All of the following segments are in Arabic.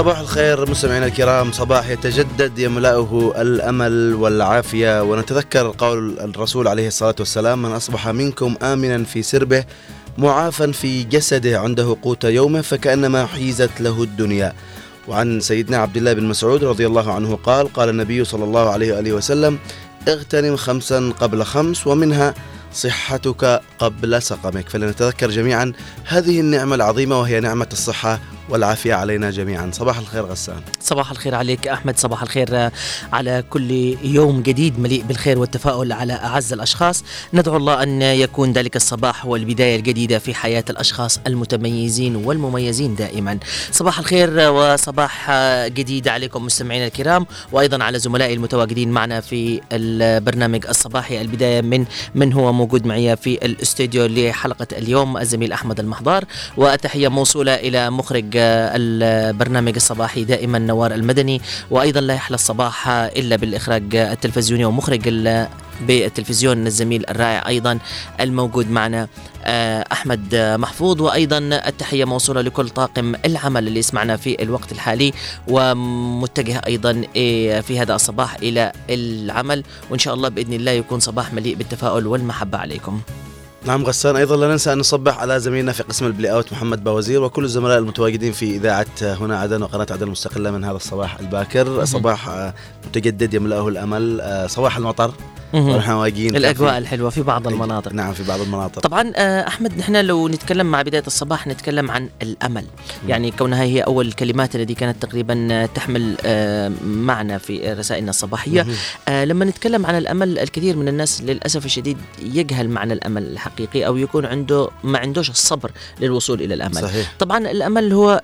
صباح الخير مستمعينا الكرام. صباح يتجدد يملأه الأمل والعافية ونتذكر قول الرسول عليه الصلاة والسلام من أصبح منكم آمنا في سربه معافا في جسده عنده قوت يومه فكأنما حيزت له الدنيا. وعن سيدنا عبد الله بن مسعود رضي الله عنه قال قال النبي صلى الله عليه وآله وسلم اغتنم خمسا قبل خمس ومنها صحتك قبل سقمك. فلنتذكر جميعا هذه النعمة العظيمة وهي نعمة الصحة والعافية علينا جميعا. صباح الخير غسان. صباح الخير عليك أحمد. صباح الخير على كل يوم جديد مليء بالخير والتفاؤل على أعز الأشخاص. ندعو الله أن يكون ذلك الصباح هو البداية الجديدة في حياة الأشخاص المتميزين والمميزين دائما. صباح الخير وصباح جديد عليكم مستمعينا الكرام وأيضا على زملائي المتواجدين معنا في البرنامج الصباحي. البداية من من هو موجود معي في الاستوديو لحلقة اليوم الزميل أحمد المحضار. والتحية موصولة إلى مخرج البرنامج الصباحي دائما نوار المدني وأيضا لا يحلى الصباح إلا بالإخراج التلفزيوني ومخرج بالتلفزيون الزميل الرائع أيضا الموجود معنا أحمد محفوظ وأيضا التحية موصولة لكل طاقم العمل اللي يسمعنا في الوقت الحالي ومتجه أيضا في هذا الصباح إلى العمل وإن شاء الله بإذن الله يكون صباح مليء بالتفاؤل والمحبة عليكم. نعم غسان. أيضا لا ننسى أن نصبح على زميلنا في قسم البلاي أوت محمد باوزير وكل الزملاء المتواجدين في إذاعة هنا عدن وقناة عدن المستقلة من هذا الصباح الباكر. صباح متجدد يملأه الأمل. صباح المطر. ونحن واقفين الأجواء الحلوة في بعض المناطق. نعم في بعض المناطق. طبعا أحمد نحن لو نتكلم مع بداية الصباح نتكلم عن الأمل. يعني كونها هي أول الكلمات التي كانت تقريبا تحمل معنى في رسائلنا الصباحية. لما نتكلم عن الأمل الكثير من الناس للأسف الشديد يجهل معنى الأمل الحقيقي أو يكون عنده ما عندوش الصبر للوصول إلى الأمل. صحيح. طبعا الأمل هو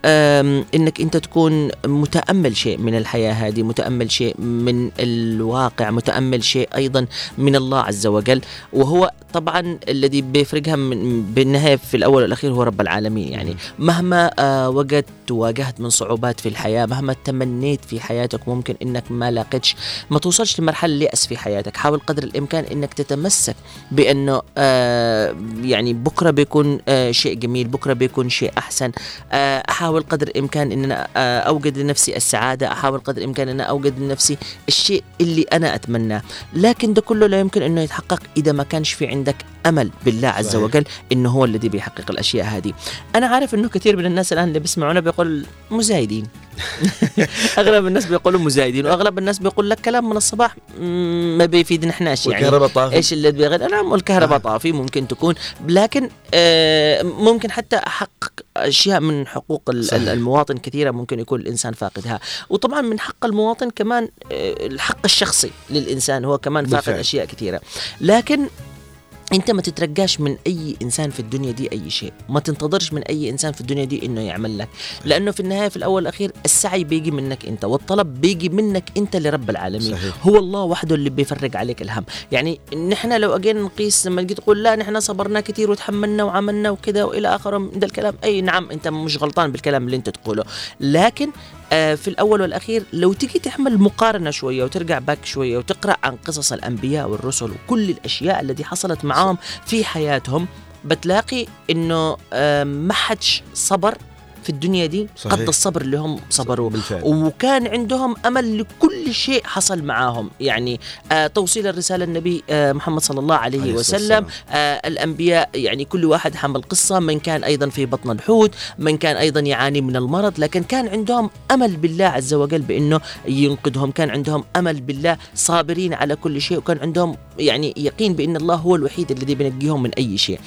إنك أنت تكون متأمل شيء من الحياة هذه متأمل شيء من الواقع متأمل شيء أيضا من الله عز وجل. وهو طبعا الذي بيفرقها من بالنهاية في الأول والأخير هو رب العالمين. يعني مهما آه وجدت واجهت من صعوبات في الحياة مهما تمنيت في حياتك ممكن إنك ما لاقتش ما توصلش لمرحلة اليأس في حياتك. حاول قدر الإمكان إنك تتمسك بأنه آه يعني بكرة بيكون آه شيء جميل بكرة بيكون شيء أحسن. أحاول قدر الإمكان إن أنا أوجد لنفسي السعادة. أحاول قدر الإمكان إن أنا أوجد لنفسي الشيء اللي أنا أتمناه. لكن ده كله لا يمكن إنه يتحقق إذا ما كانش في عندك أمل بالله عز صحيح. وجل إنه هو الذي بيحقق الأشياء هذه أنا عارف إنه كثير من الناس الآن اللي بيسمعونا بيقول مزايدين اغلب الناس بيقولوا مزايدين وأغلب الناس بيقول لك كلام من الصباح ما بيفيدنا احناش يعني والكهرباء طافي. إيش اللي بيغير نعم والكهرباء طافي ممكن تكون. لكن آه ممكن حتى أحقق أشياء من حقوق صحيح. المواطن كثيرة ممكن يكون الإنسان فاقدها. وطبعا من حق المواطن كمان آه الحق الشخصي للإنسان هو كمان فاقد بالفعل. أشياء كثيرة. لكن انت ما تترجاش من اي انسان في الدنيا دي اي شيء. ما تنتظرش من اي انسان في الدنيا دي انه يعمل لك. لأنه في النهاية في الأول والاخير السعي بيجي منك انت والطلب بيجي منك انت لرب العالمين. صحيح. هو الله وحده اللي بيفرج عليك الهم. يعني نحن لو اجينا نقيس لما تجي تقول لا نحن صبرنا كثير وتحملنا وعملنا وكذا وإلى آخره من ده الكلام. أي نعم أنت مش غلطان بالكلام اللي أنت تقوله. لكن في الأول والأخير لو تيجي تعمل مقارنة شوية وترجع باك شوية وتقرأ عن قصص الأنبياء والرسل وكل الأشياء التي حصلت معاهم في حياتهم بتلاقي إنه آه ما حدش صبر في الدنيا دي صحيح. قد الصبر اللي هم صبروا بالفعل. وكان عندهم أمل لكل شيء حصل معاهم. يعني آه توصيل الرسالة النبي آه محمد صلى الله عليه, عليه وسلم. آه الأنبياء يعني كل واحد حمل قصة من كان أيضا في بطن الحوت من كان أيضا يعاني من المرض. لكن كان عندهم أمل بالله عز وجل بإنه ينقذهم. كان عندهم أمل بالله صابرين على كل شيء. وكان عندهم يعني يقين بإن الله هو الوحيد الذي بينجيهم من أي شيء.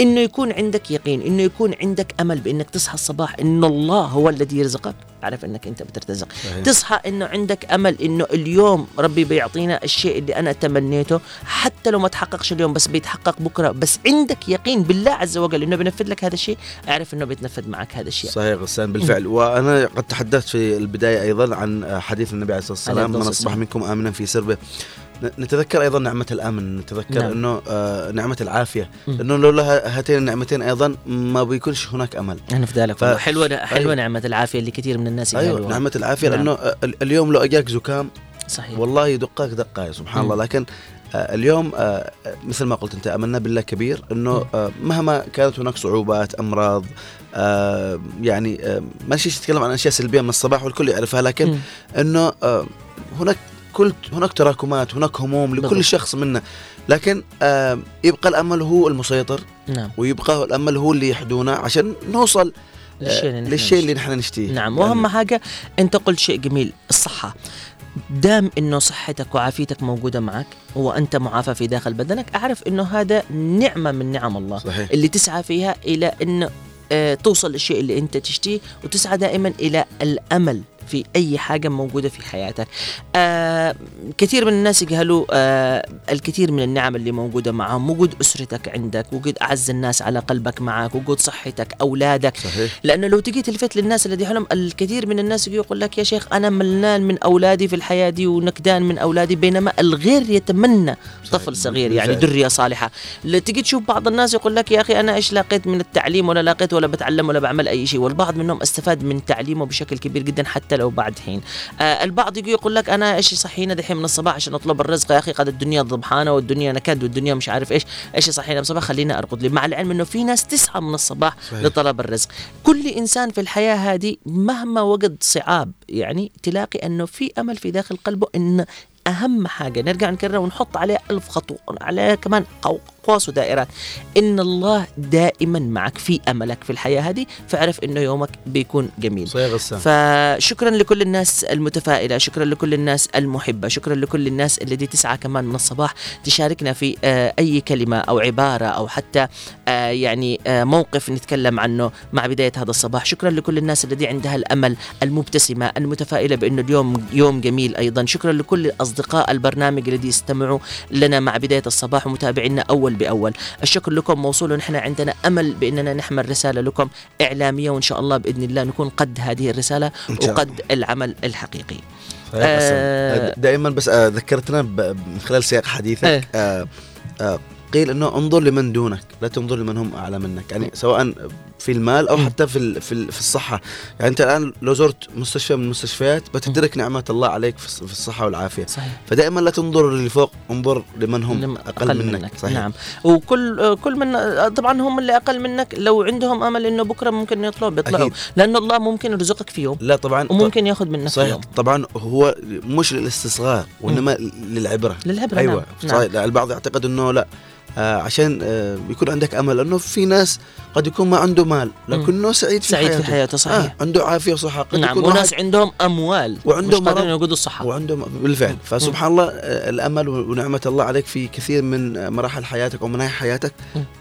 إنه يكون عندك يقين إنه يكون عندك أمل بإنك تصحى الصباح إن الله هو الذي يرزقك. اعرف إنك أنت بترتزق. صحيح. تصحى إنه عندك أمل إنه اليوم ربي بيعطينا الشيء اللي أنا تمنيته حتى لو ما تحققش اليوم بس بيتحقق بكرة. بس عندك يقين بالله عز وجل إنه بينفذ لك هذا الشيء. اعرف إنه بيتنفذ معك هذا الشيء. صحيح غسان بالفعل. وأنا قد تحدثت في البداية أيضا عن حديث النبي عليه الصلاة والسلام. من أصبح منكم امنا في سربه. نتذكر أيضا نعمة الأمن. نتذكر نعم. إنه آه نعمة العافية. مم. إنه لولا هاتين النعمتين أيضا ما بيكونش هناك أمل. أنا في ذلك ف-. حلوة حلوة أيوة. نعمة العافية اللي كثير من الناس أيوه يجهلوها. نعمة العافية نعم. لأنه آه، ال- اليوم لو أجاك زكام صحيح والله يدقك دقة سبحان. الله لكن آه، اليوم آه، مثل ما قلت أنت آمنا بالله كبير. إنه مهما كانت هناك صعوبات أمراض يعني ما شيء تتكلم عن أشياء سلبية من الصباح والكل يعرفها لكن. إنه هناك كل هناك تراكمات هناك هموم لكل بالضبط. شخص منا لكن يبقى الأمل هو المسيطر نعم ويبقى الأمل هو اللي يحدونا عشان نوصل للشيء آه اللي للشيء اللي نشتهيه. نحن نشتيه نعم يعني وأهم حاجة أنت قلت شيء جميل الصحة. دام إنه صحتك وعافيتك موجودة معك وأنت معافى في داخل بدنك أعرف إنه هذا نعمة من نعم الله. صحيح. اللي تسعى فيها إلى انه آه، توصل للشيء اللي أنت تشتيه وتسعى دائما إلى الأمل. في أي حاجة موجودة في حياتك. آه كثير من الناس يجهلوا آه الكثير من النعم اللي موجودة معهم، وجود أسرتك عندك، وجود أعز الناس على قلبك معك، وجود صحتك، أولادك، صحيح. لأنه لو تجي تلفت للناس الذي حولهم الكثير من الناس يجي يقول لك يا شيخ أنا ملان من أولادي في الحياة دي ونكدان من أولادي بينما الغير يتمنى طفل صغير يعني. ذرية صالحة. تجي تشوف بعض الناس يقول لك يا أخي أنا إيش لاقيت من التعليم ولا لاقيت ولا بتعلم ولا بعمل أي شيء. والبعض منهم استفاد من تعليمه بشكل كبير جدا حتى لو بعد حين. آه البعض يجي يقول لك أنا إيش يصحينا دحين من الصباح عشان أطلب الرزق. يا أخي قد الدنيا ضبحانة والدنيا نكد والدنيا مش عارف إيش. إيش يصحينا من الصباح خلينا أرقد لي. مع العلم إنه في ناس تسعى من الصباح صحيح. لطلب الرزق. كل إنسان في الحياة هذه مهما وجد صعاب يعني تلاقي أنه في أمل في داخل قلبه إن أهم حاجة نرجع نكرر ونحط عليها ألف خطوة عليها كمان قو- قواس ودائرات. إن الله دائما معك في أملك في الحياة هذه فاعرف إنه يومك بيكون جميل. صحيح فشكرا لكل الناس المتفائلة شكرا لكل الناس المحبة شكرا لكل الناس التي تسعى كمان من الصباح تشاركنا في آه، أي كلمة أو عبارة أو حتى آه، يعني آه، موقف نتكلم عنه مع بداية هذا الصباح. شكرا لكل الناس التي عندها الأمل المبتسمة المتفائلة بأنه اليوم يوم جميل أيضا. شكرا لكل أصدقاء البرنامج الذي يستمعوا لنا مع بداية الصباح ومتابعينا أول بأول الشكر لكم موصول ونحن عندنا أمل بأننا نحمل رسالة لكم إعلامية وإن شاء الله بإذن الله نكون قد هذه الله. وقد العمل الحقيقي. آه، دائما بس آه، ذكرتنا من خلال سياق حديثك إيه. آه، آه، قيل إنه انظر لمن دونك لا تنظر لمن هم أعلى منك يعني سواء في المال أو. حتى في في ال- في الصحة. يعني أنت الآن لو زرت مستشفى من المستشفيات بتدرك نعمات الله عليك في الص- في الصحة والعافية. صحيح. فدائما لا تنظر للي فوق انظر لمن هم أقل, منك, صحيح. نعم. وكل كل من طبعا هم اللي أقل منك. لو عندهم أمل إنه بكرة ممكن يطلعوا. بيطلعوا. لأن الله ممكن يرزقك في يوم. لا طبعا. وممكن يأخذ منك في صحيح. يوم. طبعا هو مش للاستصغار وإنما للعبرة. للعبرة أيوه. نعم. صحيح لا البعض يعتقد إنه لا. عشان آه يكون عندك أمل انه في ناس قد يكون ما عنده مال لكنه سعيد في سعيد حياته في حياته. صحيح. آه عنده عافية وصحة قد نعم يكون وناس عندهم أموال وعنده مش قادرين. يوجدوا الصحة. وعنده بالفعل. فسبحان الله آه الأمل ونعمة الله عليك في كثير من آه، مراحل حياتك أو مناحي حياتك.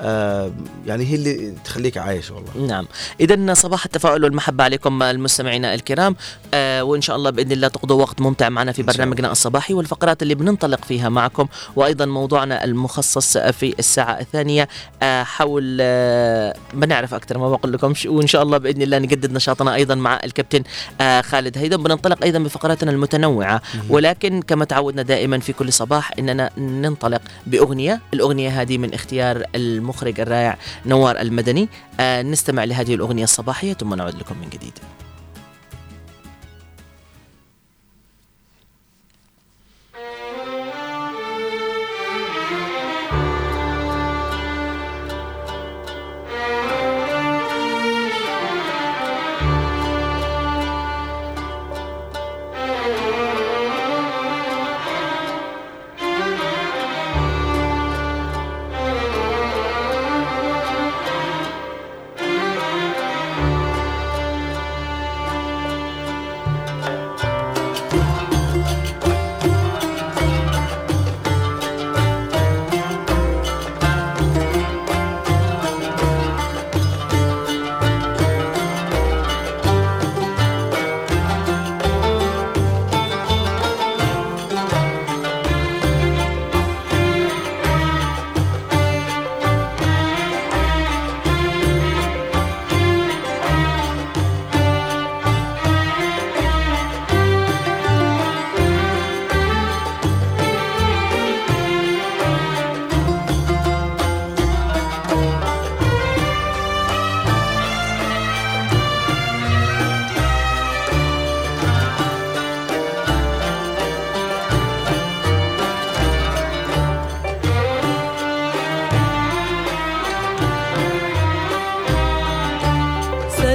آه يعني هي اللي تخليك عايش والله. نعم. اذا صباح التفاؤل والمحبة عليكم المستمعين الكرام. آه وإن شاء الله بإذن الله تقضوا وقت ممتع معنا في برنامجنا الصباحي والفقرات اللي بننطلق فيها معكم وأيضا موضوعنا المخصص في الساعة الثانية. آه حول آه بنعرف أكثر ما بقول لكم. وإن شاء الله بإذن الله نجدد نشاطنا أيضا مع الكابتن آه خالد هيدا بننطلق أيضا بفقراتنا المتنوعة. ولكن كما تعودنا دائما في كل صباح إننا ننطلق بأغنية. الأغنية هذه من اختيار المخرج الرائع نوار المدني. نستمع لهذه الأغنية الصباحية ثم نعود لكم من جديد.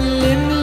Berlin.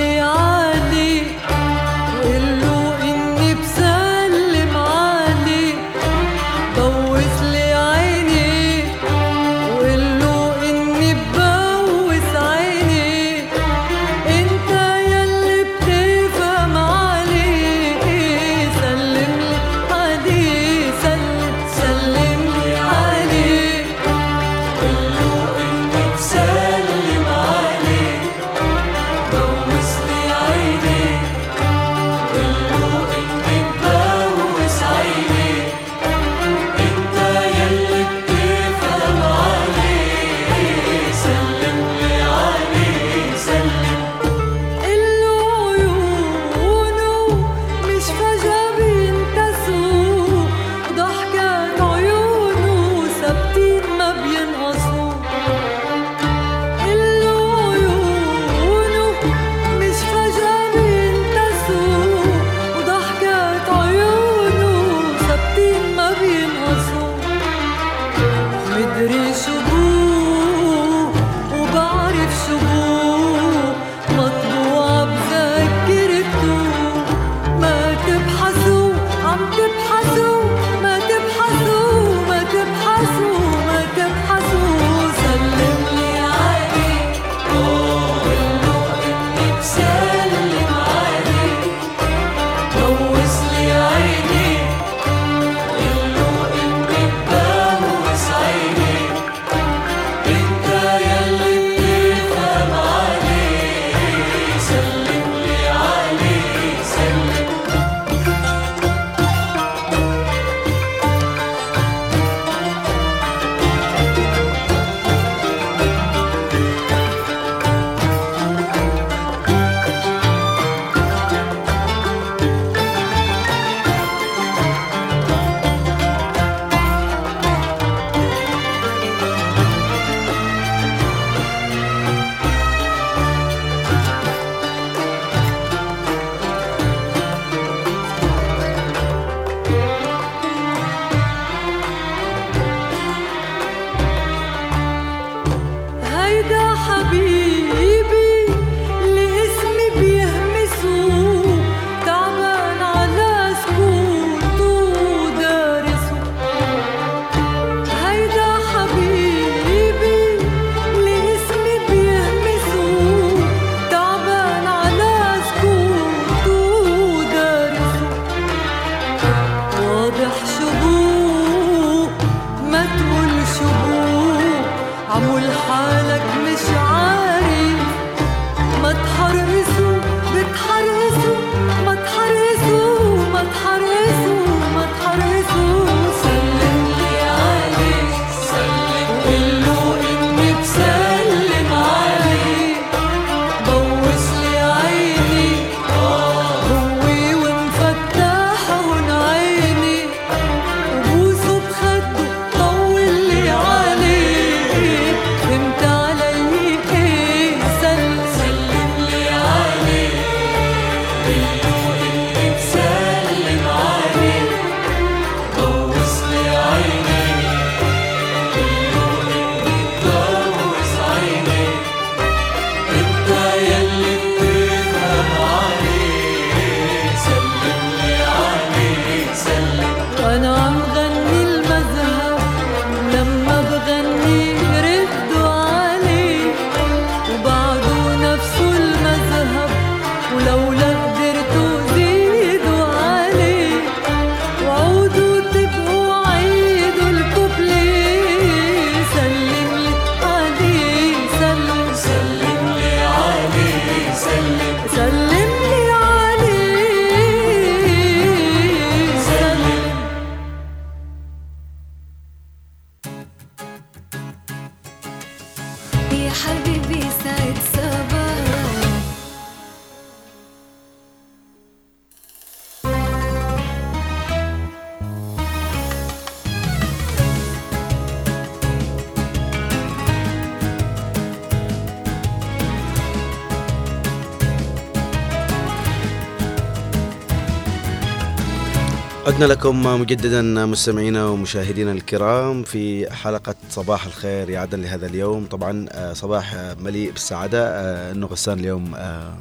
عدنا لكم مجددا مستمعينا ومشاهدينا الكرام في حلقة صباح الخير يا عدن لهذا اليوم. طبعا آه، صباح مليء بالسعادة. آه، انه غسان اليوم آه،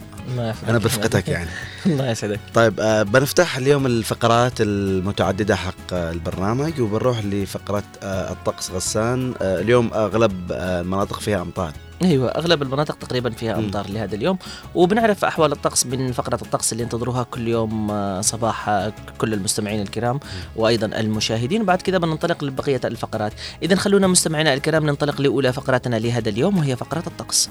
أنا برفقتك يعني. الله يسعدك. طيب بنفتح اليوم الفقرات المتعددة حق البرنامج وبنروح لفقرة الطقس غسان. اليوم اغلب المناطق فيها أمطار. أيوه أغلب المناطق تقريبا فيها أمطار لهذا اليوم. وبنعرف أحوال الطقس من فقرة الطقس اللي ينتظروها كل يوم آه، صباح آه، كل المستمعين الكرام وأيضا المشاهدين. بعد كذا بننطلق لبقية الفقرات. اذا خلونا مستمعينا الكرام ننطلق لأولى فقراتنا لهذا اليوم وهي فقرة الطقس.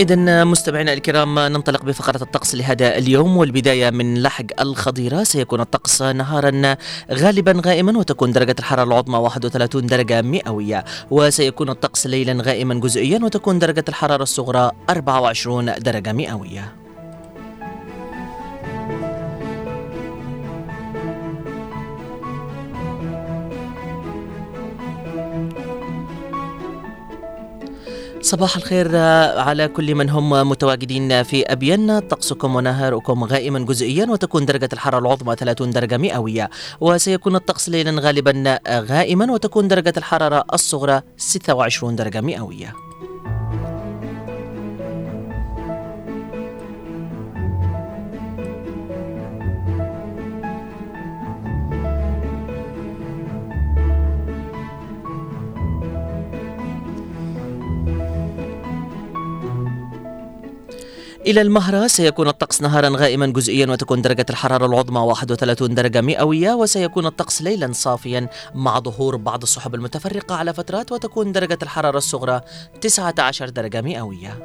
إذا مستمعينا الكرام ننطلق بفقرة الطقس لهذا اليوم والبداية من لحق الخضيرة. سيكون الطقس نهارا غالبا غائما وتكون درجة الحرارة العظمى 31 درجة مئوية. وسيكون الطقس ليلا غائما جزئيا وتكون درجة الحرارة الصغرى 24 درجة مئوية. صباح الخير على كل من هم متواجدين في أبين. طقسكم ونهاركم غائما جزئيا وتكون درجة الحرارة العظمى 30 درجة مئوية. وسيكون الطقس ليلا غالبا غائما وتكون درجة الحرارة الصغرى 26 درجة مئوية. إلى المهرة سيكون الطقس نهارا غائما جزئيا وتكون درجة الحرارة العظمى 31 درجة مئوية وسيكون الطقس ليلا صافيا مع ظهور بعض السحب المتفرقة على فترات وتكون درجة الحرارة الصغرى 19 درجة مئوية.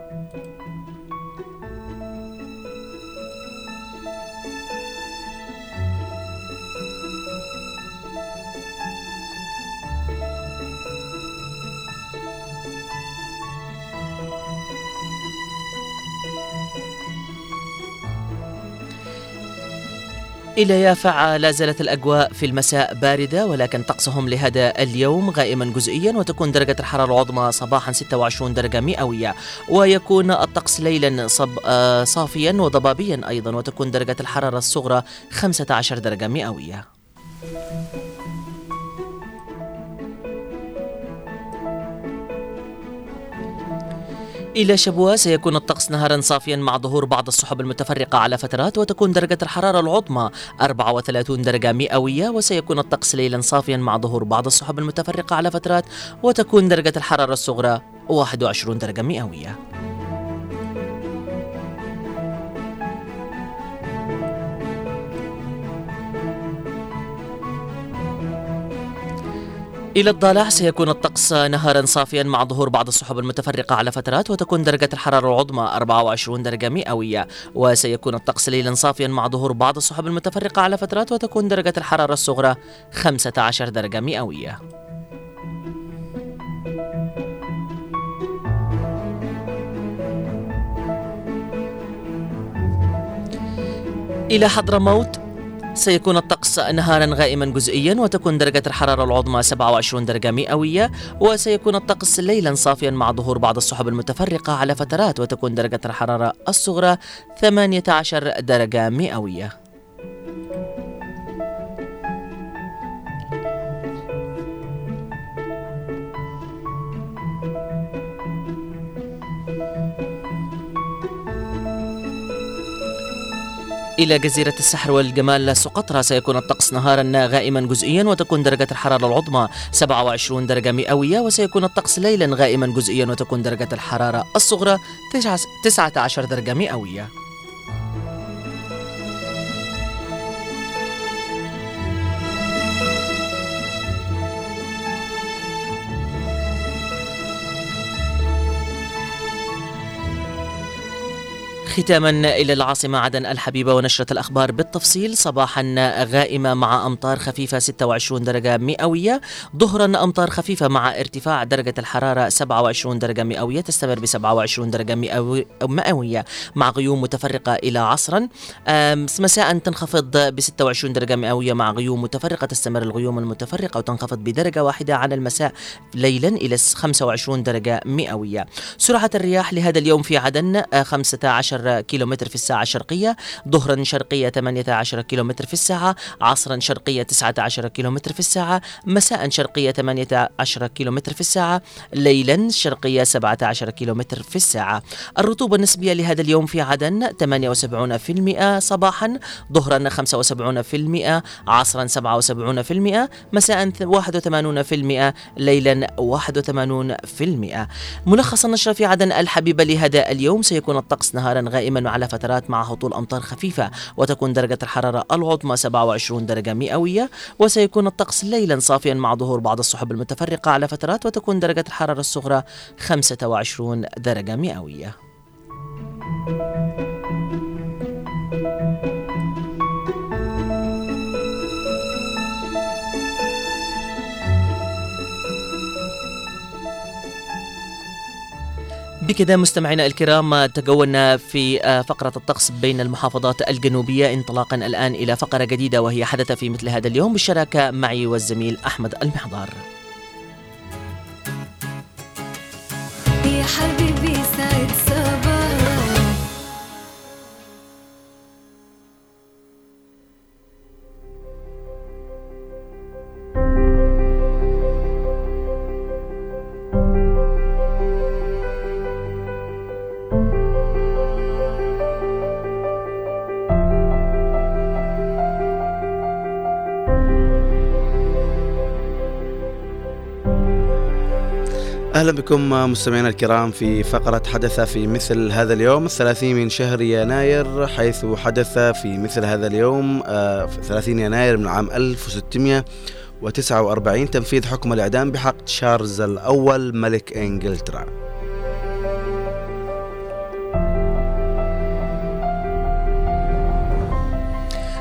إلى يافع لا زالت الأجواء في المساء باردة ولكن طقسهم لهذا اليوم غائما جزئيا وتكون درجة الحرارة العظمى صباحا 26 درجة مئوية. ويكون الطقس ليلا صب آه صافيا وضبابيا أيضا وتكون درجة الحرارة الصغرى 15 درجة مئوية. إلى شبوة سيكون الطقس نهارا صافيا مع ظهور بعض السحب المتفرقة على فترات وتكون درجة الحرارة العظمى 34 درجة مئوية وسيكون الطقس ليلا صافيا مع ظهور بعض السحب المتفرقة على فترات وتكون درجة الحرارة الصغرى 21 درجة مئوية. إلى الضالع سيكون الطقس نهارا صافيا مع ظهور بعض السحب المتفرقة على فترات وتكون درجة الحرارة العظمى 24 درجة مئوية وسيكون الطقس ليلا صافيا مع ظهور بعض السحب المتفرقة على فترات وتكون درجة الحرارة الصغرى 15 درجة مئوية إلى حضرموت سيكون الطقس نهارا غائما جزئيا وتكون درجة الحرارة العظمى 27 درجة مئوية وسيكون الطقس ليلا صافيا مع ظهور بعض السحب المتفرقة على فترات وتكون درجة الحرارة الصغرى 18 درجة مئوية. إلى جزيرة السحر والجمال سقطرى سيكون الطقس نهارا غائما جزئيا وتكون درجة الحرارة العظمى 27 درجة مئوية وسيكون الطقس ليلا غائما جزئيا وتكون درجة الحرارة الصغرى 19 درجة مئوية. ختاما إلى العاصمة عدن الحبيبة ونشرة الأخبار بالتفصيل. صباحا غائمة مع أمطار خفيفة 26 درجة مئوية. ظهرا أمطار خفيفة مع ارتفاع درجة الحرارة 27 درجة مئوية. تستمر ب 27 درجة مئوية مع غيوم متفرقة إلى عصرا. مساء تنخفض ب 26 درجة مئوية مع غيوم متفرقة. تستمر الغيوم المتفرقة وتنخفض بدرجة واحدة عن المساء ليلا إلى 25 درجة مئوية. سرعة الرياح لهذا اليوم في عدن 15 كيلومتر في الساعة شرقية ظهرا شرقية 18 كيلومتر في الساعة عصرا شرقية 19 كيلومتر في الساعة مساء شرقية 18 كيلومتر في الساعة ليلا شرقية 17 كيلومتر في الساعة. الرطوبة النسبية لهذا اليوم في عدن 78% صباحا ظهرا 75% عصرا 77% مساء 81% ليلا 81% ملخص النشرة في عدن الحبيبة لهذا اليوم سيكون الطقس نهارا غائما على فترات مع هطول أمطار خفيفة وتكون درجة الحرارة العظمى 27 درجة مئوية وسيكون الطقس ليلا صافيا مع ظهور بعض السحب المتفرقة على فترات وتكون درجة الحرارة الصغرى 25 درجة مئوية. بكذا مستمعينا الكرام تجولنا في فقرة الطقس بين المحافظات الجنوبية انطلاقا الآن إلى فقرة جديدة وهي حدث في مثل هذا اليوم بالشراكة معي والزميل أحمد المحضار. في حبيبي سعد أهلا بكم مستمعينا الكرام في فقرة حدث في مثل هذا اليوم الثلاثين من شهر يناير حيث حدث في مثل هذا اليوم آه، في 30 يناير من عام 1649 تنفيذ حكم الإعدام بحق تشارلز الأول ملك إنجلترا.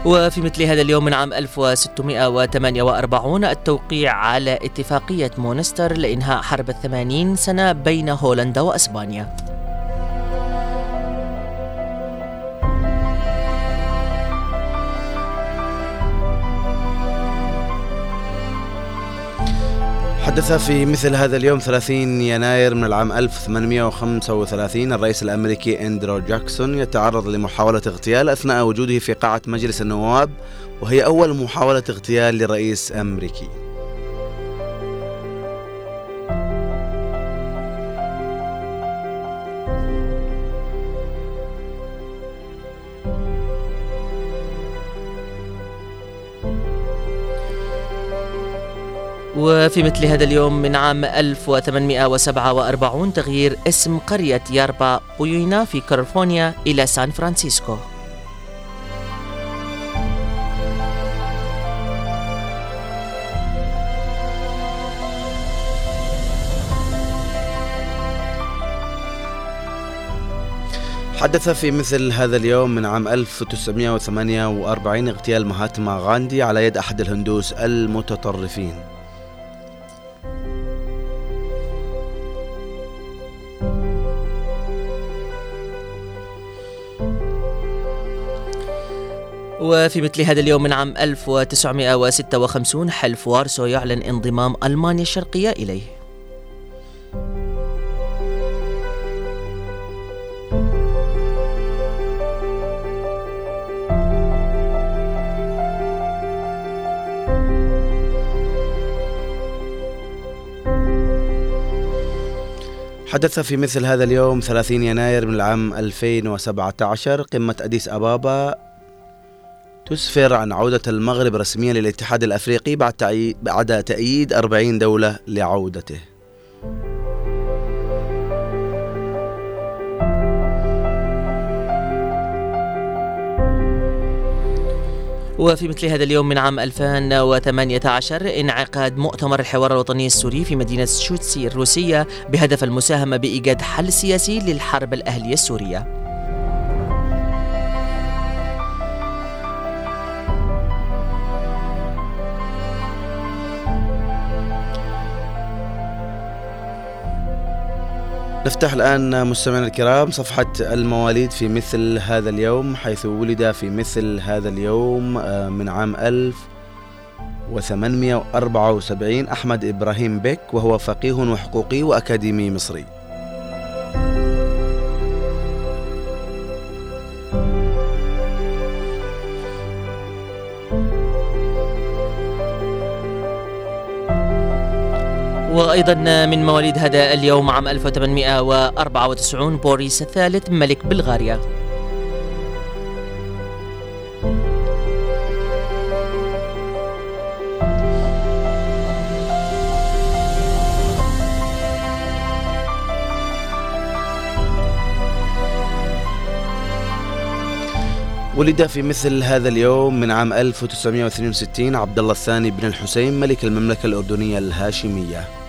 وفي مثل هذا اليوم من عام 1648 التوقيع على اتفاقية مونستر لإنهاء حرب الثمانين سنة بين هولندا وأسبانيا. حدث في مثل هذا اليوم 30 يناير من العام 1835 الرئيس الأمريكي إندرو جاكسون يتعرض لمحاولة اغتيال أثناء وجوده في قاعة مجلس النواب وهي أول محاولة اغتيال لرئيس أمريكي. وفي مثل هذا اليوم من عام 1847 تغيير اسم قرية ياربا بوينا في كاليفورنيا إلى سان فرانسيسكو حدث في مثل هذا اليوم من عام 1948 اغتيال مهاتما غاندي على يد أحد الهندوس المتطرفين. وفي مثل هذا اليوم من عام 1956 حلف وارسو يعلن انضمام ألمانيا الشرقية إليه. حدث في مثل هذا اليوم 30 يناير من العام 2017 قمة أديس أبابا تسفر عن عودة المغرب رسميا للاتحاد الأفريقي بعد بعد تأييد 40 دولة لعودته. وفي مثل هذا اليوم من عام 2018 انعقاد مؤتمر الحوار الوطني السوري في مدينة شوتسي الروسية بهدف المساهمة بإيجاد حل سياسي للحرب الأهلية السورية. نفتح الآن مستمعينا الكرام صفحة المواليد في مثل هذا اليوم حيث ولد في مثل هذا اليوم آه، من عام 1874 أحمد إبراهيم بك وهو فقيه وحقوقي وأكاديمي مصري. وأيضا من مواليد هذا اليوم عام 1894 بوريس الثالث ملك بلغاريا. ولد في مثل هذا اليوم من عام 1962 عبد الله الثاني بن الحسين ملك المملكة الأردنية الهاشمية.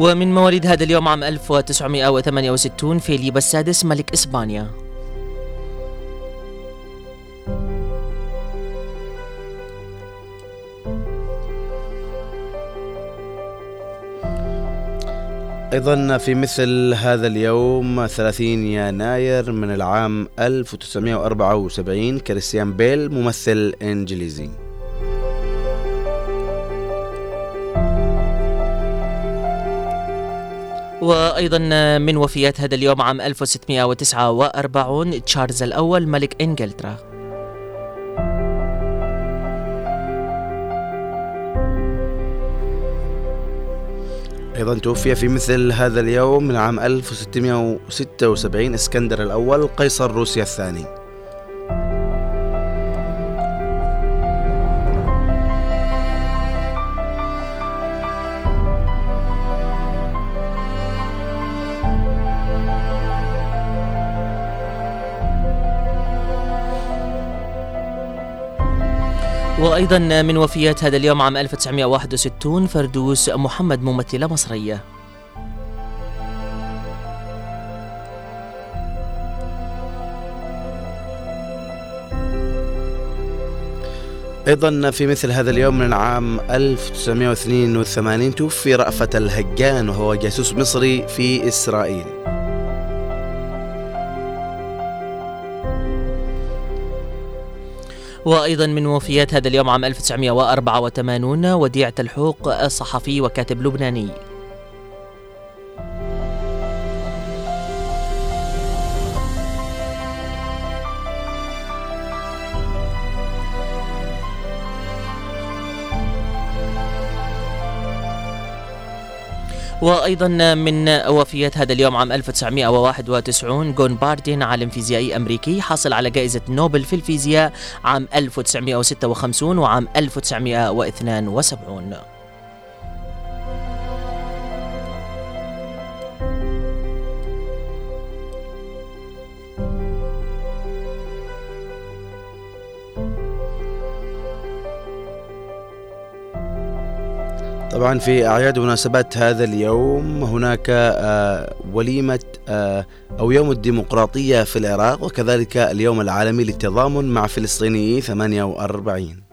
ومن مواليد هذا اليوم عام 1968 فيليب السادس ملك إسبانيا. أيضا في مثل هذا اليوم 30 يناير من العام 1974 كريستيان بيل ممثل إنجليزي. وأيضا من وفيات هذا اليوم عام 1649 تشارلز الأول ملك إنجلترا. أيضا توفي في مثل هذا اليوم من عام 1676 إسكندر الأول قيصر روسيا الثاني. وأيضا من وفيات هذا اليوم عام 1961 فردوس محمد ممثلة مصرية. أيضا في مثل هذا اليوم من العام 1982 توفي رأفت الهجان وهو جاسوس مصري في إسرائيل. وأيضا من وفيات هذا اليوم عام 1984 وديعة الحوق صحفي وكاتب لبناني. وأيضا من وفيات هذا اليوم عام 1991 جون باردين عالم فيزيائي أمريكي حاصل على جائزة نوبل في الفيزياء عام 1956 وعام 1972 طبعا في أعياد ومناسبات هذا اليوم هناك آه، وليمة آه، أو يوم الديمقراطية في العراق وكذلك اليوم العالمي للتضامن مع فلسطينيي 48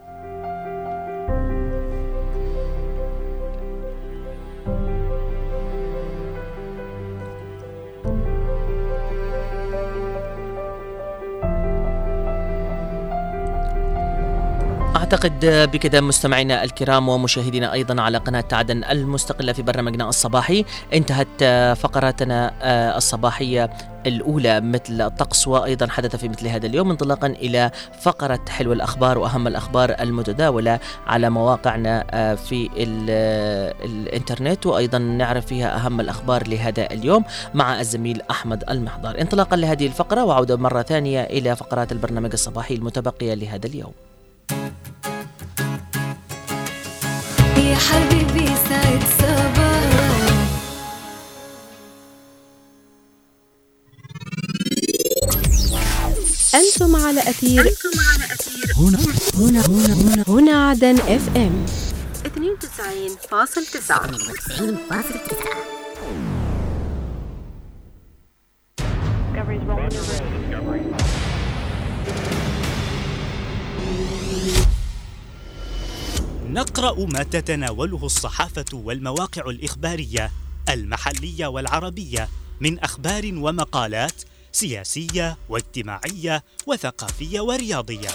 أعتقد بكذا مستمعينا الكرام ومشاهدينا أيضا على قناة عدن المستقلة في برنامجنا الصباحي. انتهت فقراتنا الصباحية الأولى مثل الطقس وأيضا حدث في مثل هذا اليوم انطلاقا إلى فقرة حلو الأخبار وأهم الأخبار المتداولة على مواقعنا في الإنترنت وأيضا نعرف فيها أهم الأخبار لهذا اليوم مع الزميل أحمد المحضر انطلاقا لهذه الفقرة وعودة مرة ثانية إلى فقرات البرنامج الصباحي المتبقية لهذا اليوم. حبيبي سعد صباح أنتم على أثير. هنا. هنا. هنا. هنا. هنا عدن إف إم. 92.9 نقرأ ما تتناوله الصحافة والمواقع الإخبارية المحلية والعربية من أخبار ومقالات سياسية واجتماعية وثقافية ورياضية.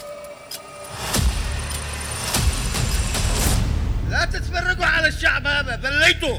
لا تتفرقوا على الشعب هذا ذليتوا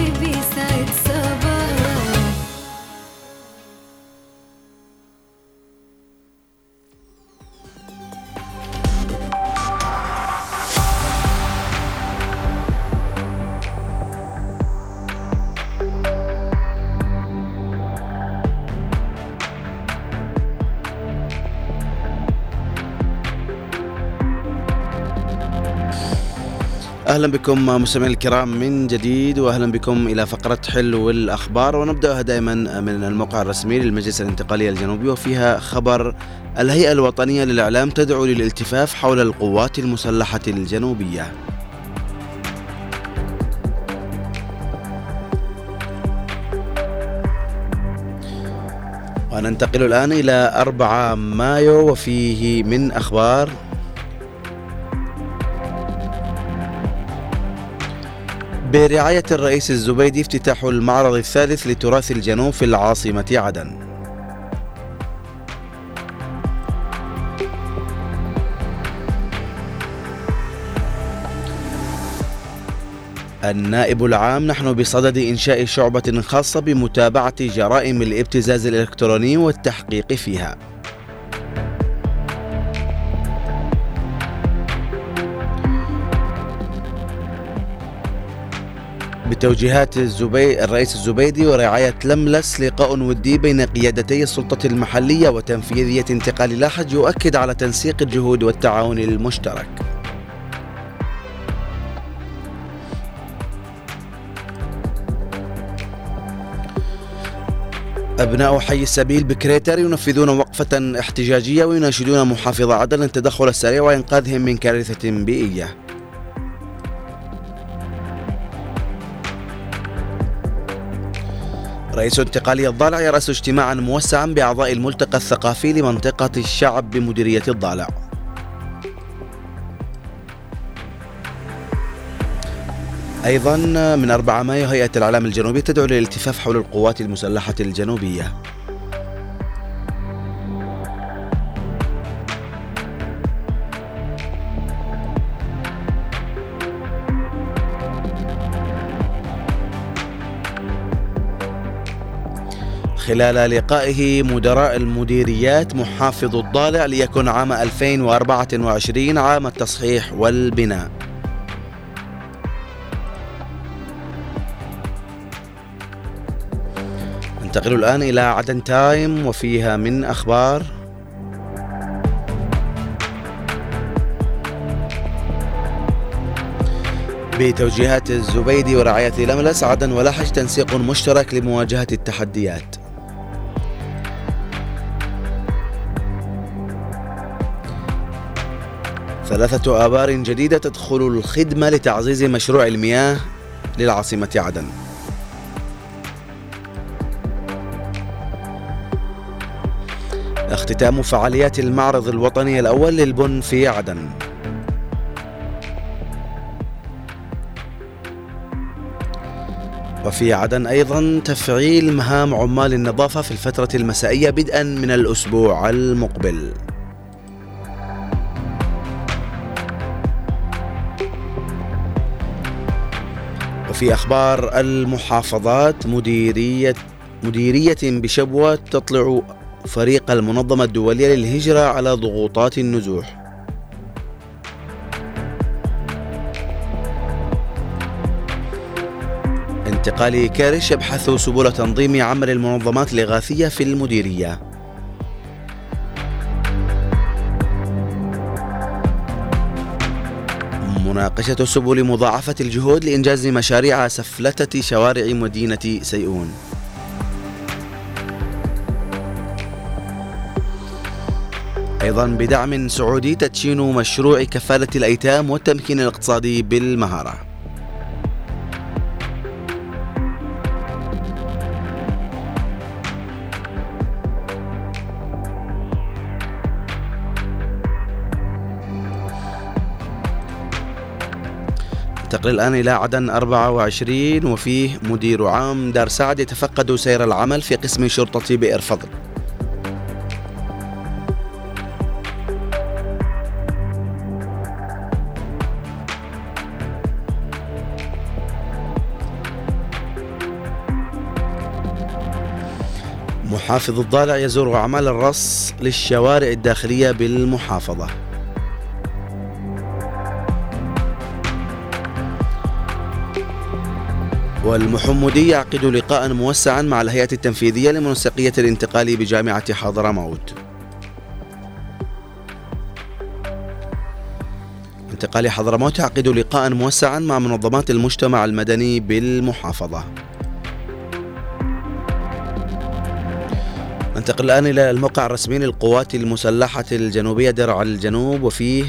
أهلا بكم مستمعينا الكرام من جديد واهلا بكم إلى فقرة حلو الأخبار ونبدأها دائما من الموقع الرسمي للمجلس الانتقالي الجنوبي وفيها خبر الهيئة الوطنية للإعلام تدعو للالتفاف حول القوات المسلحة الجنوبية. وننتقل الآن إلى 4 مايو وفيه من أخبار برعاية الرئيس الزبيدي افتتاح المعرض الثالث لتراث الجنوب في العاصمة عدن. النائب العام نحن بصدد إنشاء شعبة خاصة بمتابعة جرائم الابتزاز الإلكتروني والتحقيق فيها. بتوجيهات الزبي... الرئيس الزبيدي ورعاية لملس لقاء ودي بين قيادتي السلطة المحلية وتنفيذية انتقال لاحج يؤكد على تنسيق الجهود والتعاون المشترك. أبناء حي السبيل بكريتر ينفذون وقفة احتجاجية ويناشدون محافظ عدن التدخل السريع وإنقاذهم من كارثة بيئية. رئيس انتقالية الضالع يرأس اجتماعا موسعا بأعضاء الملتقى الثقافي لمنطقة الشعب بمديرية الضالع. أيضا من 4 مايو هيئة الإعلام الجنوبي تدعو للالتفاف حول القوات المسلحة الجنوبية. خلال لقائه مدراء المديريات محافظ الضالع ليكن عام 2024 عام التصحيح والبناء. ننتقل الآن إلى عدن تايم وفيها من أخبار. بتوجيهات الزبيدي ورعاية لملس عدن ولحج تنسيق مشترك لمواجهة التحديات. ثلاثة آبار جديدة تدخل الخدمة لتعزيز مشروع المياه للعاصمة عدن. اختتام فعاليات المعرض الوطني الأول للبن في عدن. وفي عدن أيضا تفعيل مهام عمال النظافة في الفترة المسائية بدءا من الأسبوع المقبل. وفي أخبار المحافظات. مديرية مديرية بشبوة تطلع فريق المنظمة الدولية للهجرة على ضغوطات النزوح. انتقال كارش يبحث سبل تنظيم عمل المنظمات الإغاثية في المديرية. مناقشة سبل مضاعفة الجهود لإنجاز مشاريع سفلتة شوارع مدينة سيئون. أيضا بدعم سعودي تدشين مشروع كفالة الأيتام والتمكين الاقتصادي بالمهارة. ننتقل الآن إلى عدن 24 وفيه مدير عام دار سعد يتفقد سير العمل في قسم شرطة بئر فضل. محافظ الضالع يزور أعمال الرص للشوارع الداخلية بالمحافظة. والمحمدي يعقد لقاء موسعا مع الهيئة التنفيذية لمنسقية الانتقال بجامعة حضرموت. انتقال حضرموت يعقد لقاء موسعا مع منظمات المجتمع المدني بالمحافظة. ننتقل الآن إلى الموقع الرسمي للقوات المسلحة الجنوبية درع الجنوب وفيه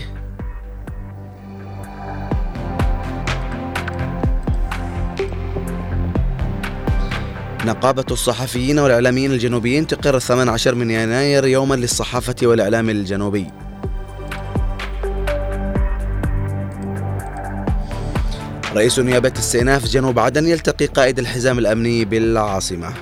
نقابة الصحفيين والإعلاميين الجنوبيين تقر 18 من يناير يوما للصحافة والإعلام الجنوبي. رئيس نيابة استئناف جنوب عدن يلتقي قائد الحزام الأمني بالعاصمة.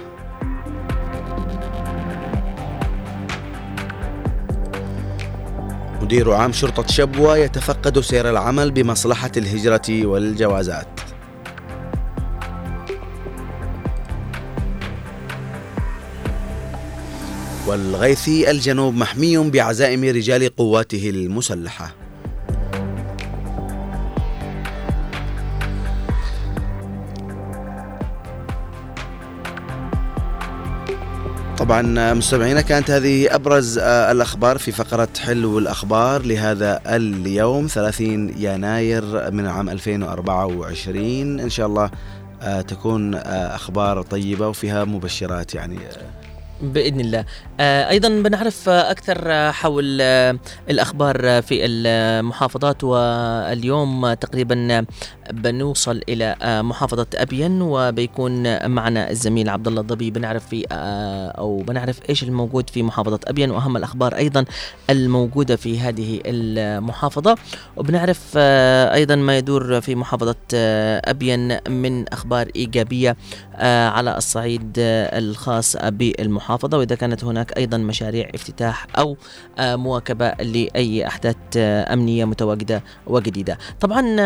مدير عام شرطة شبوة يتفقد سير العمل بمصلحة الهجرة والجوازات. والغيثي الجنوب محمي بعزائم رجال قواته المسلحة. طبعا مستمعينا كانت هذه أبرز آه، الأخبار في فقرة حلو الأخبار لهذا اليوم 30 يناير من عام 2024 إن شاء الله آه، تكون آه، أخبار طيبة وفيها مبشرات يعني بإذن الله. آه، أيضا بنعرف أكثر حول آه، الأخبار في المحافظات واليوم تقريبا بنوصل إلى آه، محافظة أبين وبيكون معنا الزميل عبد الله الضبي. بنعرف في آه، أو بنعرف إيش الموجود في محافظة أبين وأهم الأخبار أيضا الموجودة في هذه المحافظة. وبنعرف آه، أيضا ما يدور في محافظة أبين من أخبار إيجابية على الصعيد الخاص بالمحافظة. وإذا كانت هناك أيضا مشاريع افتتاح أو مواكبة لأي أحداث أمنية متواجدة وجديدة. طبعا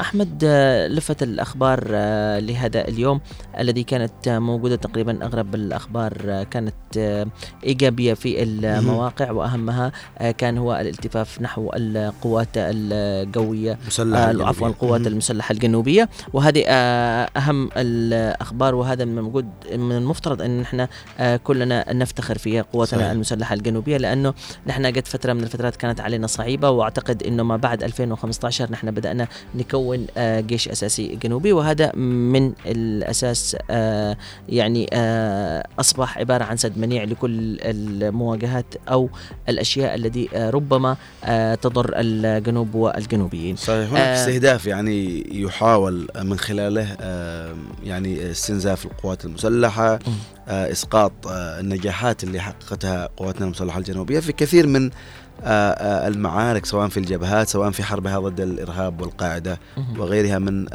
أحمد لفت الأخبار آه، لهذا اليوم الذي كانت موجودة تقريبا اغلب الأخبار آه، كانت آه، إيجابية في المواقع وأهمها آه، كان هو الالتفاف نحو القوات الجنوبية. عفوا القوات المسلحة الجنوبية وهذه أهم الأخبار وهذا الموجود من المفترض أن نحن كلنا نفتخر في قواتنا صحيح. المسلحة الجنوبية لأنه نحن قد فترة من الفترات كانت علينا صعيبة وأعتقد إنه ما بعد 2015 نحن بدأنا نكون جيش أساسي جنوبي وهذا من الأساس آه، يعني آه، أصبح عبارة عن سد منيع لكل المواجهات أو الأشياء التي آه، ربما تضر الجنوب والجنوبيين. صحيح. هناك استهداف يعني يحاول من خلاله يعني استنزاف القوات المسلحة إسقاط آه، النجاحات اللي حققتها قواتنا المسلحة الجنوبية في كثير من المعارك سواء في الجبهات سواء في حربها ضد الإرهاب والقاعدة. وغيرها من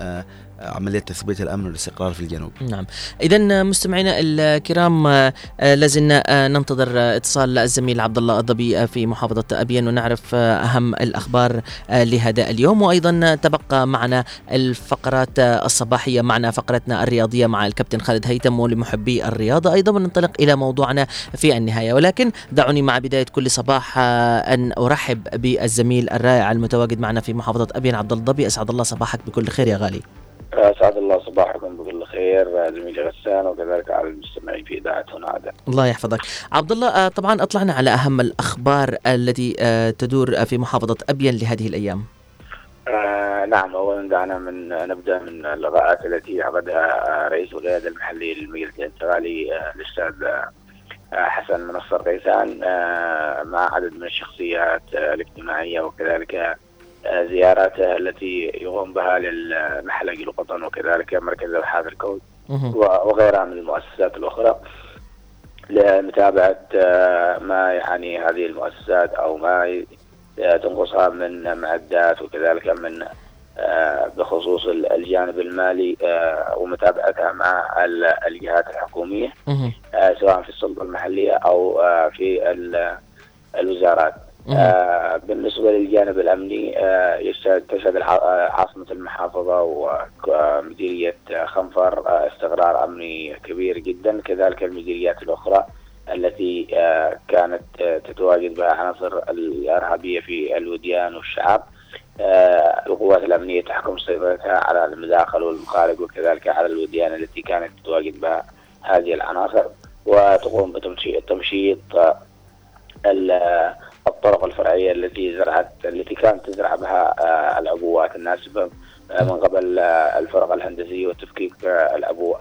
عملية تثبيت الأمن والاستقرار في الجنوب. نعم. اذا مستمعينا الكرام آه، لازلنا آه، ننتظر اتصال الزميل عبد الله الضبي آه، في محافظة أبين ونعرف أهم الأخبار آه، لهذا اليوم. وأيضا آه، تبقى معنا الفقرات الصباحية معنا فقرتنا الرياضية مع الكابتن خالد هيثم ولمحبي الرياضة. أيضا وننطلق إلى موضوعنا في النهاية. ولكن دعوني مع بداية كل صباح أن أرحب بالزميل الرائع المتواجد معنا في محافظة أبين عبد الضبي أسعد الله صباحك بكل خير يا غالي. أسعد الله صباحكم بكل خير زميلي غسان وكذلك على المستمعين في إذاعة هنا. الله يحفظك عبد الله آه، طبعا أطلعنا على أهم الأخبار التي آه، تدور في محافظة ابين لهذه الأيام آه نعم اولا دعنا من نبدأ من اللقاءات التي عقدها رئيس القياده المحلي للمجلس الانتقالي آه، الأستاذ آه، حسن منصر قيسان آه، مع عدد من الشخصيات آه، الاجتماعية وكذلك آه، زياراته التي يقوم بها للمحلق القطن وكذلك مركز ابحاث الكون وغيرها من المؤسسات الأخرى لمتابعة آه، ما يعني هذه المؤسسات أو ما آه، تنقصها من معدات وكذلك من آه، بخصوص ال- الجانب المالي ومتابعتها مع ال- الجهات الحكومية آه، سواء في السلطة المحلية أو آه، في ال- الوزارات. آه، بالنسبة للجانب الأمني آه، تشهد آه، عاصمة المحافظة ومديرية خنفر استقرار أمني كبير جدا كذلك المديريات الأخرى التي كانت تتواجد بها عناصر الإرهابية في الوديان والشعب آه، القوات الأمنية تحكم سيطرتها على المداخل والمخارج وكذلك على الوديان التي كانت تتواجد بها هذه العناصر وتقوم بتمشيط الطرق الفرعية التي زرعت التي كانت تزرع بها آه، العبوات الناسبه آه، من قبل آه، الفرق الهندسية وتفكيك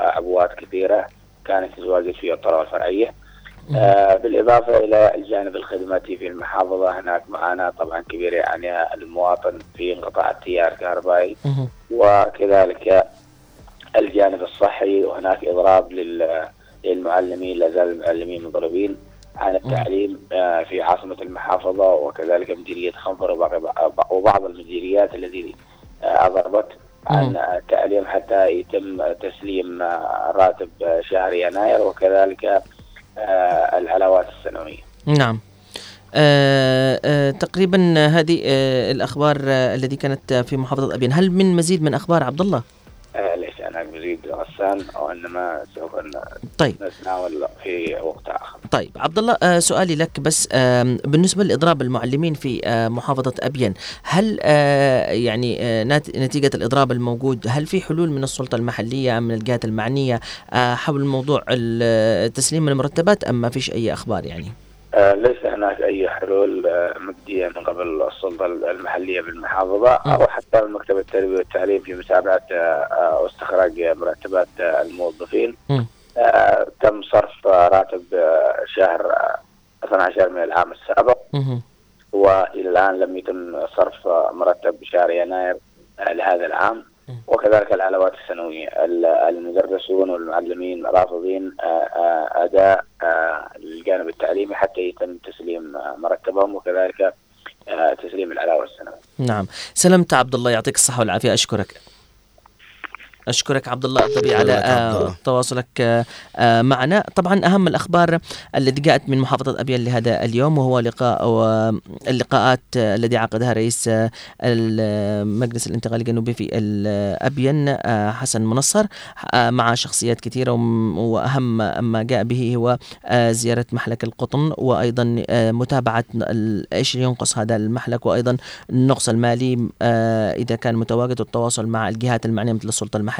عبوات كثيرة كانت تتواجد في الطرق الفرعية. بالإضافة إلى الجانب الخدماتي في المحافظة هناك معاناة طبعا كبيرة يعني المواطن في انقطاع التيار الكهربائي وكذلك الجانب الصحي وهناك إضراب لل- للمعلمين لا زال المعلمين مضربين. عن التعليم آه، في عاصمة المحافظة وكذلك مديرية خنفر وبعض المديريات التي آه، أضربت عن التعليم حتى يتم تسليم آه، راتب شهر يناير وكذلك العلاوات السنوية. نعم آه آه تقريبا هذه آه الأخبار التي كانت في محافظة أبين هل من مزيد من أخبار عبد الله؟ ليس أنا مزيد غسان وانما سوف ن- طيب. نتناول في وقت آخر. طيب عبد الله آه سؤالي لك بس بالنسبة لإضراب المعلمين في آه محافظة أبين هل آه يعني نتيجة الإضراب الموجود هل في حلول من السلطة المحلية من الجهات المعنية حول موضوع تسليم المرتبات أم ما فيش أي أخبار يعني؟ آه، ليس هناك أي حلول آه، مبدئيه من قبل السلطة المحلية بالمحافظة أو حتى مكتب التربية والتعليم في متابعة آه، آه، واستخراج مرتبات آه، الموظفين. آه، تم صرف آه، راتب آه، شهر آه، 12 من العام السابق. وإلى الآن لم يتم صرف آه، مرتب شهر يناير آه، لهذا العام وكذلك العلاوات السنويه ال- المدرسون والمعلمين رافضين آه، الجانب التعليمي حتى يتم تسليم مرتبهم وكذلك تسليم العلاوة السنوية. نعم. سلمت عبد الله يعطيك الصحة والعافية أشكرك. أشكرك عبد الله الضبي على آه،. تواصلك آه، معنا طبعا أهم الأخبار التي جاءت من محافظة أبين لهذا اليوم وهو لقاء اللقاءات الذي عقدها رئيس آه، المجلس الانتقالي الجنوبي في آه، حسن منصر مع شخصيات كثيرة وأهم ما جاء به هو زيارة محلك القطن وأيضا متابعة إيش ينقص هذا المحلك وأيضا النقص المالي إذا كان متواجد والتواصل مع الجهات المعنية مثل السلطة المحلية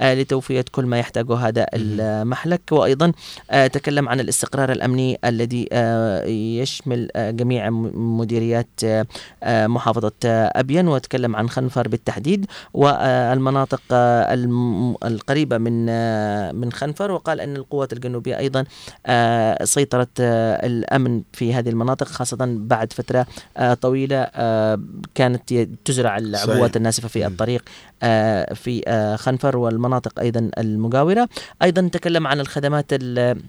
آه، لتوفية كل ما يحتاجه هذا المحلك. وأيضا آه، تكلم عن الاستقرار الأمني الذي آه، يشمل جميع مديريات محافظة أبين وتكلم عن خنفر بالتحديد. والمناطق الم- القريبة من من خنفر. وقال أن القوات الجنوبية أيضا سيطرت الأمن في هذه المناطق خاصة بعد فترة طويلة كانت تزرع العبوات. الناسفة في الطريق. في آه، خنفر والمناطق أيضا المجاورة. أيضا تكلم عن الخدمات ال-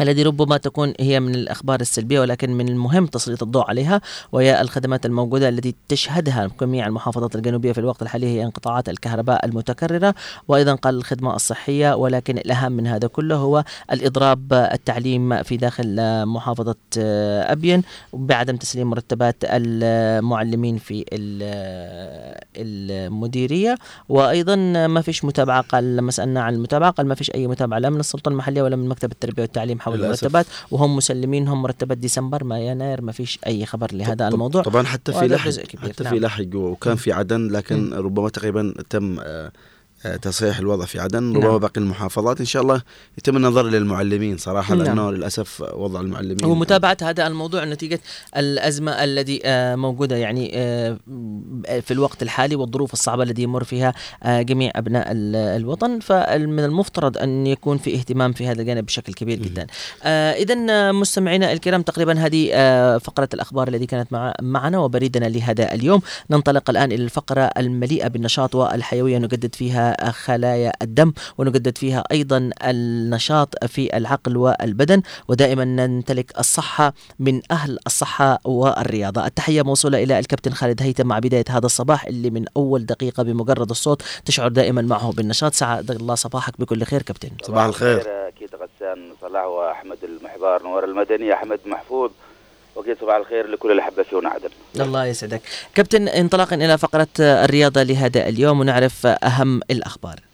الذي ربما تكون هي من الأخبار السلبية ولكن من المهم تسليط الضوء عليها وهي الخدمات الموجودة التي تشهدها جميع المحافظات الجنوبية في الوقت الحالي هي انقطاعات الكهرباء المتكررة. وأيضا قال الخدمة الصحية ولكن الأهم من هذا كله هو الإضراب التعليم في داخل آه، محافظة آه، أبين بعدم تسليم مرتبات المعلمين في ال- المديرية. وأيضا ما فيش متابعة قال لما سألنا عن المتابعة قال ما فيش أي متابعة لا من السلطة المحلية ولا من مكتب التربية والتعليم حول للأسف. المرتبات وهم مسلمينهم مرتبات ديسمبر ما يناير ما فيش أي خبر لهذا طب- الموضوع طبعا حتى في كبير. حتى نعم. في لحق وكان في عدن لكن ربما تقريبا تم آه، تصحيح الوضع في عدن ربما نعم. باقي المحافظات. إن شاء الله يتم النظر للمعلمين صراحة نعم. لأنه للأسف وضع المعلمين ومتابعة هذا الموضوع نتيجة الأزمة الذي آه، موجودة يعني آه، في الوقت الحالي والظروف الصعبة التي يمر فيها آه، جميع أبناء ال- الوطن. فمن المفترض أن يكون في اهتمام في هذا الجانب بشكل كبير جدا. إذا مستمعينا الكرام تقريبا هذه آه، فقرة الأخبار التي كانت مع معنا وبريدنا لهذا اليوم. ننطلق الآن إلى الفقرة المليئة بالنشاط والحيوية نجدد فيها خلايا الدم ونجدد فيها أيضا النشاط في العقل والبدن ودائما نمتلك الصحة من أهل الصحة والرياضة. التحية موصولة إلى الكابتن خالد هيثم مع بداية هذا الصباح اللي من أول دقيقة بمجرد الصوت تشعر دائما معه بالنشاط. سعد الله صباحك بكل خير كابتن. صباح الخير. أكيد غسان صلاح وأحمد المحبار نور المدني أحمد محفوظ. واكيد صباح الخير لكل الاحبه في عدن الله يسعدك. كابتن انطلاقا إلى فقرة الرياضة لهذا اليوم ونعرف أهم الأخبار.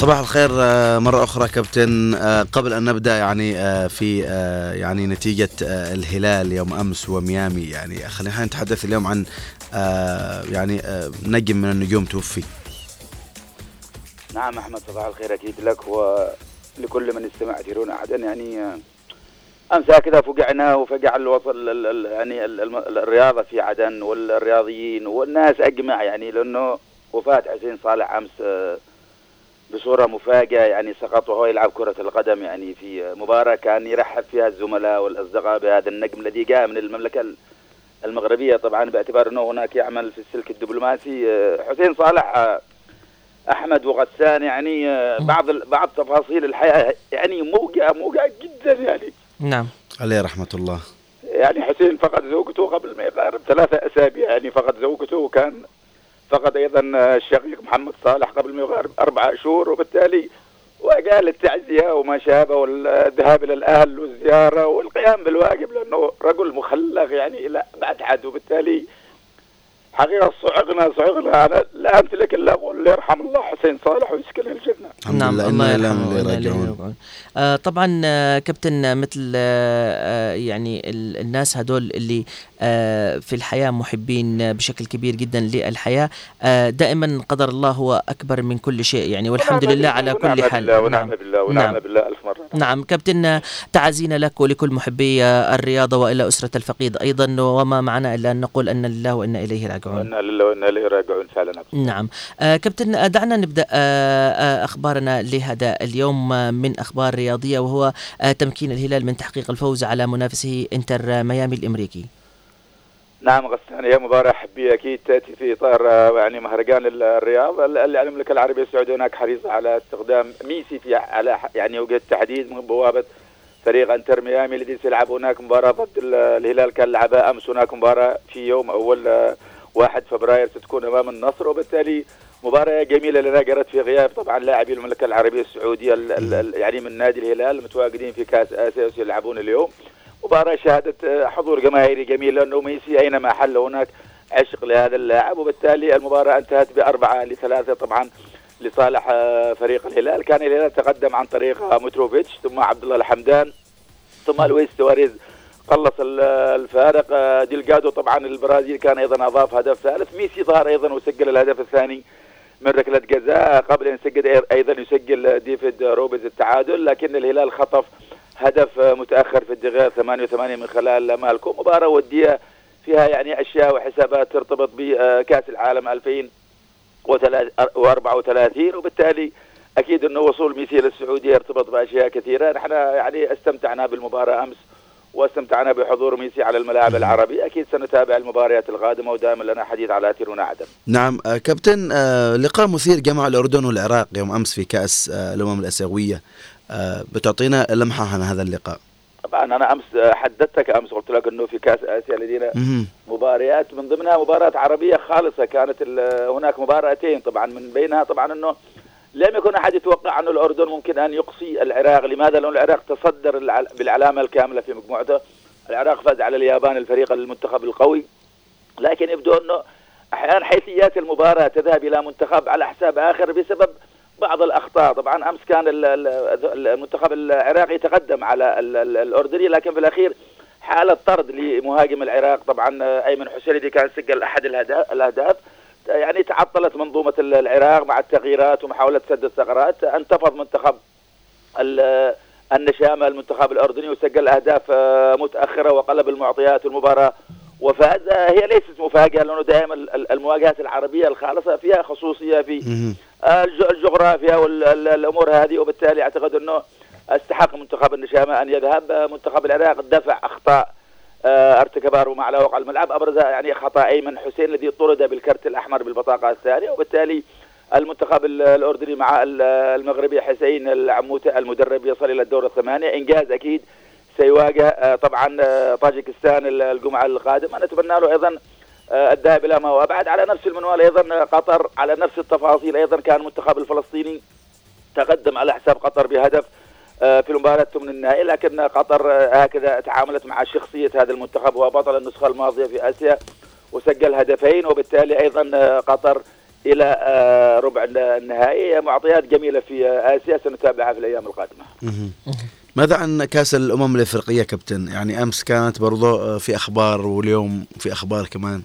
صباح الخير آه، مرة أخرى كابتن. آه، قبل أن نبدأ يعني آه، في يعني نتيجة الهلال يوم أمس وميامي يعني خلينا نتحدث اليوم عن يعني نجم من النجوم توفي. نعم أحمد صباح الخير أكيد لك ولكل من استمع تيرون عدن يعني أمس هكذا فقعنا وفقع الوصل ال- ال- يعني ال- الم- الرياضة في عدن والرياضيين والناس أجمع يعني لأنه وفاة حسين صالح آه، بصورة مفاجئة يعني سقط وهو يلعب كرة القدم يعني في مباراة كان يرحب فيها الزملاء والأصدقاء بهذا النجم الذي جاء من المملكة ال- المغربية. طبعا باعتبار أنه هناك يعمل في السلك الدبلوماسي. آه، حسين صالح آه، أحمد وغسان يعني آه، بعض بعض تفاصيل الحياة يعني موجعه موجعه جدا يعني. نعم. عليه رحمة الله. يعني حسين فقد زوجته قبل ما يقارب ثلاثة أسابيع يعني فقد زوجته وكان فقد أيضا الشقيق محمد صالح قبل ما يقارب أربع شهور وبالتالي وقال التعزية وما شابه والذهاب إلى الأهل والزيارة والقيام بالواجب لأنه رجل مخلق يعني إلى بعد حد وبالتالي حقيقة صعقنا صعقنا. أنا لا أمتلك إلا أقول يرحم الله حسين صالح ويسكن الجنة. الحمد نعم لله الله يرحمه. آه طبعا آه كابتن آه، مثل آه آه، يعني ال- الناس هدول اللي آه في الحياة محبين آه، بشكل كبير جدا للحياة. آه دائما قدر الله هو أكبر من كل شيء يعني والحمد ونعم لله على كل ونعم حال. بالله ونعم بالله ونعم نعم. بالله. مرة. نعم كابتن تعازينا لك ولكل محبي الرياضة وإلى أسرة الفقيد أيضا وما معنا إلا أن نقول أن لله وإنا إليه راجعون. وإنا لله وإنا إليه راجعون فعلا نعم. آه كابتن دعنا نبدأ آه آه أخبارنا لهذا اليوم من أخبار رياضية وهو آه تمكين الهلال من تحقيق الفوز على منافسه إنتر ميامي الإمريكي. نعم غسان هي مباراة حبية أكيد تأتي في إطار آه، يعني مهرجان ال- الرياض. ال- ال- المملكة العربية السعودية هناك حريصة على استخدام ميسي في على يعني وجه التحديد من بوابة فريق انتر ميامي الذي سيلعب هناك مباراة ضد ال- الهلال كان لعبها أمس هناك مباراة في يوم أول آه، 1 فبراير ستكون أمام النصر. وبالتالي مباراة جميلة لنا جرت في غياب طبعا لاعبي المملكة العربية السعودية ال- ال- ال- يعني من نادي الهلال المتواجدين في كأس آسيا وسيلعبون اليوم. مباراة شهدت آه، حضور جماهيري جميل لأنه ميسي أينما حل هناك عشق لهذا اللاعب وبالتالي المباراة انتهت بأربعة لثلاثة طبعا لصالح آه، فريق الهلال. كان الهلال تقدم عن طريق آه، متروفيتش ثم عبد الله الحمدان ثم لويس سواريز قلص ال- الفارق. ديلجادو طبعا البرازيلي كان أيضا أضاف هدف ثالث. ميسي ظهر أيضا وسجل الهدف الثاني من ركلة جزاء قبل أن يسجل أيضا يسجل ديفيد رويز التعادل لكن الهلال خطف هدف متأخر في الدقيقة 88 من خلال مالكو. مباراة ودية فيها يعني أشياء وحسابات ترتبط بكأس العالم 2034 وبالتالي أكيد أنه وصول ميسي للسعوديه يرتبط بأشياء كثيرة. نحن يعني استمتعنا بالمباراة أمس واستمتعنا بحضور ميسي على الملاعب العربية. أكيد سنتابع المباريات القادمة ودائما لنا حديث على تيرون عدن نعم آه، كابتن آه، لقاء مثير جمع الأردن والعراق يوم أمس في كأس آه، الأمم الآسيوية. آه، بتعطينا لمحة عن هذا اللقاء طبعا أنا أمس آه، حددتك أمس قلت لك أنه في كأس آسيا لدينا. مباريات من ضمنها مباراة عربية خالصة كانت هناك مباراتين طبعا من بينها طبعا أنه لم يكن أحد يتوقع أن الأردن ممكن أن يقصي العراق لماذا؟ لأن العراق تصدر الع- بالعلامة الكاملة في مجموعته العراق فاز على اليابان الفريق المنتخب القوي لكن يبدو أنه أحيانا حيثيات المباراة تذهب إلى منتخب على حساب آخر بسبب بعض الأخطاء. طبعا أمس كان ال- ال- المنتخب العراقي يتقدم على ال- ال- الأردني لكن في الأخير حالة طرد لمهاجم العراق طبعا أيمن حسين الذي كان سجل أحد الهدا- الأهداف. يعني تعطلت منظومة ال- العراق مع التغييرات ومحاولة سد الثغرات. انتفض منتخب ال- النشامة المنتخب الأردني وسجل أهداف آه، متأخرة وقلب المعطيات المباراة وفاز آه، هي ليست مفاجأة لأنه دائما ال- المواجهات العربية الخالصة فيها خصوصية في آه، الج- الجغرافيا والأمور هذه. وبالتالي أعتقد أنه استحق منتخب النشامة أن يذهب. آه، منتخب العراق دفع أخطاء آه، ارتكبها ربما على وقع الملعب. ابرزها يعني خطأ أيمن حسين الذي طرد بالكرت الأحمر بالبطاقة الثانية. وبالتالي المنتخب ال- الأردني مع ال- المغربي حسين العموته المدرب يصل إلى الدور الثمانية. إنجاز أكيد سيواجه آه، طبعا آه، طاجكستان ال- الجمعة القادمة. نتمنى له أيضا آه، الذهاب إلى ما هو. ابعد على نفس المنوال أيضا قطر على نفس التفاصيل. أيضا كان المنتخب الفلسطيني تقدم على حساب قطر بهدف في المباراة ثمن النهائي. لكن قطر هكذا تعاملت مع شخصية هذا المنتخب. هو بطل النسخة الماضية في آسيا وسجل هدفين. وبالتالي أيضا قطر إلى ربع النهائي. معطيات جميلة في آسيا. سنتابعها في الأيام القادمة. ماذا عن كأس الأمم الإفريقية كابتن؟ يعني أمس كانت برضو آه، في أخبار واليوم في أخبار كمان.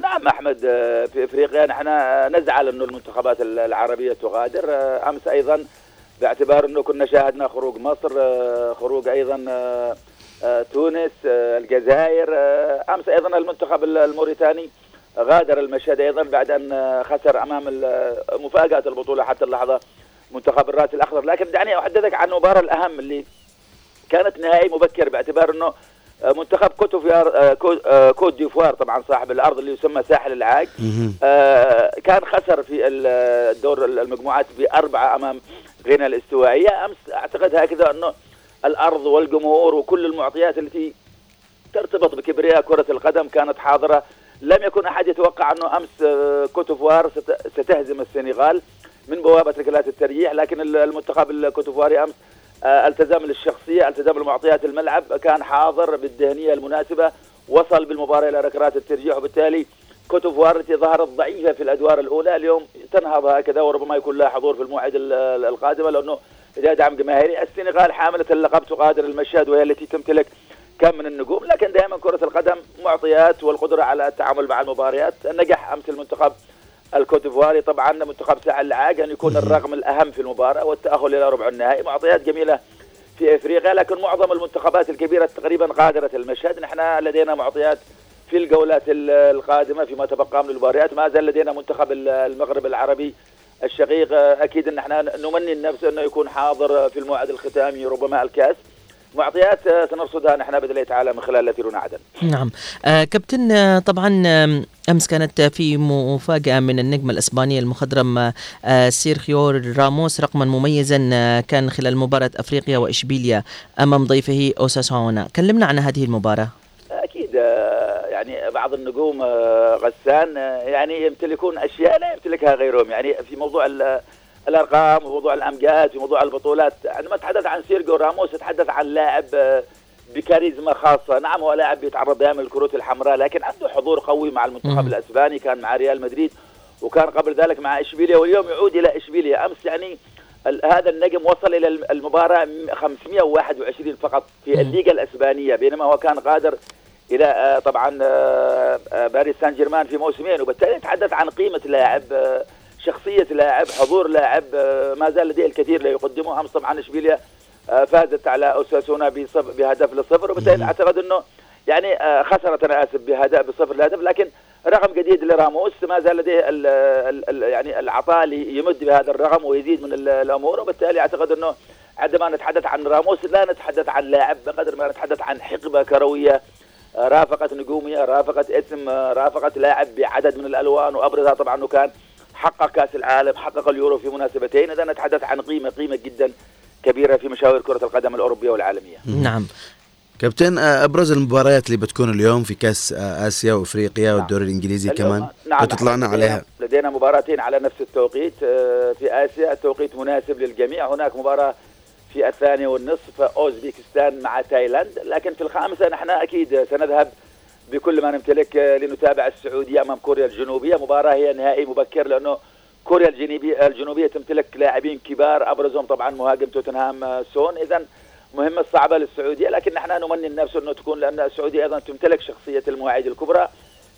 نعم أحمد آه، في إفريقيا نحن آه، نزعل انه المنتخبات ال- العربية تغادر أمس أيضا باعتبار أنه كنا شاهدنا خروج مصر خروج أيضا تونس الجزائر أمس أيضا المنتخب ال- الموريتاني غادر المشهد أيضا بعد أن خسر أمام مفاجأة البطولة حتى اللحظة منتخب الرأس الأخضر. لكن دعني أحدثك عن المباراه الأهم اللي كانت نهائي مبكر باعتبار إنه آه، منتخب كوتوفيار آه، آه، كوت ديفوار طبعا صاحب الأرض اللي يسمى ساحل العاج. كان خسر في ال- الدور المجموعات بأربعة أمام غينيا الاستوائية. أمس أعتقد هكذا أنه الأرض والجمهور وكل المعطيات التي ترتبط بكبرياء كرة القدم كانت حاضرة. لم يكن أحد يتوقع أنه أمس آه، كوتوفوار ست- ستهزم السنغال. من بوابة ركلات الترجيح لكن ال- المنتخب الكوتوفواري أمس آه، التزم للشخصية التزم لمعطيات الملعب كان حاضر بالذهنية المناسبة وصل بالمباراة إلى ركلات الترجيح وبالتالي كوتوفوار التي ظهرت ضعيفة في الأدوار الأولى اليوم تنهض هكذا وربما يكون لها حضور في الموعد ال- ال- القادمة لأنه لديها دعم جماهيري السنغال حاملة اللقب تغادر المشهد وهي التي تمتلك كم من النجوم لكن دائما كرة القدم معطيات والقدرة على التعامل مع المباريات نجح أمس المنتخب الكوتيفواري طبعا منتخب ساحل العاج أن يكون الرقم الأهم في المباراة والتأهل إلى ربع النهائي. معطيات جميلة في إفريقيا لكن معظم المنتخبات الكبيرة تقريبا غادرت المشهد. نحن لدينا معطيات في الجولات ال- القادمة فيما تبقى من المباريات ما زال لدينا منتخب ال- المغرب العربي الشقيق. أكيد إن إحنا نمني النفس أنه يكون حاضر في الموعد الختامي ربما الكأس. معطيات آه، سنرصدها نحن بإذن الله تعالى من خلال التي عدن. نعم. آه كابتن آه طبعا أمس كانت في مفاجأة من النجم الاسباني المخضرم آه، سيرخيو راموس رقما مميزا آه كان خلال مباراة فريقه إشبيليا أمام ضيفه اوساسونا كلمنا عن هذه المباراة. أكيد يعني بعض النجوم غسان يعني يمتلكون أشياء لا يمتلكها غيرهم. يعني في موضوع ال- الأرقام وموضوع الأمجاد في موضوع البطولات عندما تحدث عن سيرجيو راموس تحدث عن لاعب آه، بكاريزما خاصة. نعم هو لاعب بيتعرض دائما للكروت الحمراء لكن عنده حضور قوي مع المنتخب الأسباني كان مع ريال مدريد وكان قبل ذلك مع إشبيليا واليوم يعود إلى إشبيليا. أمس يعني هذا النجم وصل إلى الم- المباراة 521 فقط في الليغا الأسبانية. بينما هو كان قادر إلى آه، طبعا آه، باريس سان جيرمان في موسمين وبالتالي نتحدث عن قيمة لاعب شخصية لاعب حضور لاعب آه، ما زال لديه الكثير لا يقدمه أمس طبعا اشبيليا آه، فازت على أوساسونا بصف- بهدف لصفر. وبالتالي أعتقد إنه يعني آه، خسرت أنا اسف بهدف بصفر لهدف لكن رقم جديد لراموس ما زال لديه ال ال ال يعني العطاء ليمد بهذا الرقم ويزيد من ال- الأمور. وبالتالي أعتقد إنه عندما نتحدث عن راموس لا نتحدث عن لاعب بقدر ما نتحدث عن حقبة كروية. آه، رافقت نجومية رافقت اسم رافقت لاعب بعدد من الألوان. وأبرزها طبعا كان حقق كأس العالم حقق اليورو في مناسبتين. إذا نتحدث عن قيمة قيمة جدا كبيرة في مشاوير كرة القدم الأوروبية والعالمية. نعم. كابتن آه، أبرز المباريات اللي بتكون اليوم في كأس آه، آسيا وإفريقيا والدوري الإنجليزي كمان. نعم لدينا- عليها. لدينا مباراتين على نفس التوقيت آه، في آسيا التوقيت مناسب للجميع. هناك مباراة في الثانية والنصف اوزبكستان مع تايلاند. لكن في الخامسة نحن أكيد سنذهب بكل ما نمتلك آه، لنتابع السعودية أمام كوريا الجنوبية. مباراة هي نهائي مبكر لأنه كوريا الجنوبية الجنوبية تمتلك لاعبين كبار أبرزهم طبعا مهاجم توتنهام آه، سون. اذا مهمة صعبة للسعودية لكن نحن نمني النفس أنه تكون لأن السعودية أيضا تمتلك شخصية المواعيد الكبرى.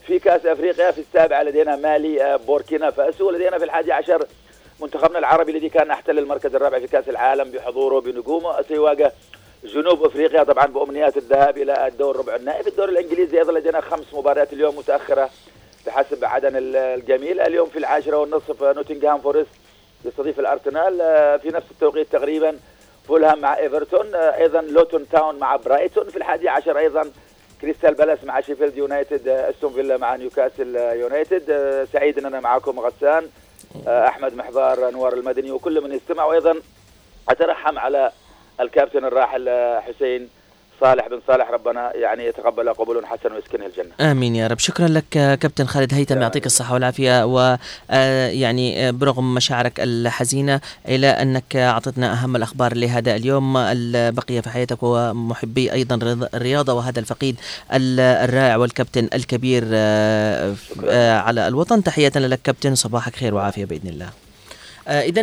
في كأس أفريقيا في السابعه لدينا مالي آه، بوركينا فاسو ولدينا في الحادي عشر منتخبنا العربي الذي كان أحتل المركز الرابع في كأس العالم بحضوره بنجومه. سيواجه جنوب أفريقيا طبعا بأمنيات الذهاب إلى الدور ربع النهائي في الدور الإنجليزي أيضا لدينا خمس مباريات اليوم متأخرة بحسب عدن ال- الجميل. اليوم في العاشرة والنصف نوتنغهام فورست يستضيف الأرسنال آه، في نفس التوقيت تقريبا فولهام مع إيفرتون آه، أيضا لوتون تاون مع برايتون. في الحادي عشر أيضا كريستال بالاس مع شيفيلد يونايتد آه، أستون فيلا مع نيوكاسل يونايتد سعيد ان أنا معكم غسان أحمد محضار انوار المدني وكل من يستمع وأيضا أترحم على الكابتن الراحل آه، حسين صالح بن صالح ربنا يعني يتقبل قبول حسن ويسكنه الجنة. آمين يا رب. شكرا لك آه، كابتن خالد. هيثم يعطيك الصحة والعافية ويعني برغم مشاعرك الحزينة إلى أنك أعطتنا أهم الأخبار لهذا اليوم البقية في حياتك ومحبي أيضا رض- الرياضه وهذا الفقيد ال- الرائع والكابتن الكبير آه، آه، على الوطن. تحيه لك كابتن صباحك خير وعافية بإذن الله. إذا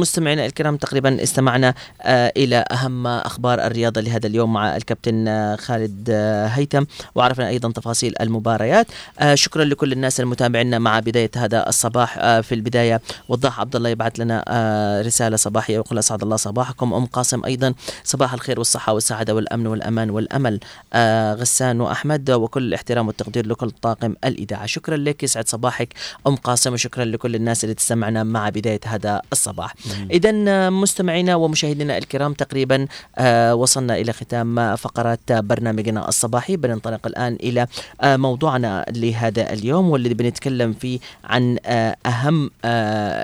مستمعينا الكرام تقريبا استمعنا آه، إلى أهم أخبار الرياضة لهذا اليوم مع الكابتن آه، خالد آه، هيثم وعرفنا أيضا تفاصيل المباريات. آه، شكرا لكل الناس المتابعين مع بداية هذا الصباح. آه، في البداية وضاح عبد الله يبعث لنا آه، رسالة صباحية يقول أسعد الله صباحكم. أم قاسم أيضا صباح الخير والصحة والسعادة والأمن والأمان والأمل. آه، غسان وأحمد وكل الاحترام والتقدير لكل طاقم الإذاعة. شكرا لك يسعد صباحك. أم قاسم وشكرا لكل الناس اللي تسمعنا مع بداية هذا الصباح. إذا مستمعينا ومشاهدينا الكرام تقريبا آه، وصلنا إلى ختام فقرات برنامجنا الصباحي. بننطلق الآن إلى آه، موضوعنا لهذا اليوم والذي بنتكلم فيه عن آه، أهم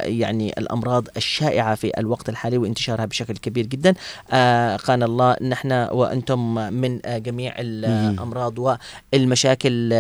يعني الأمراض الشائعة في الوقت الحالي وانتشارها بشكل كبير جدا. قال الله نحن وأنتم من جميع الأمراض والمشاكل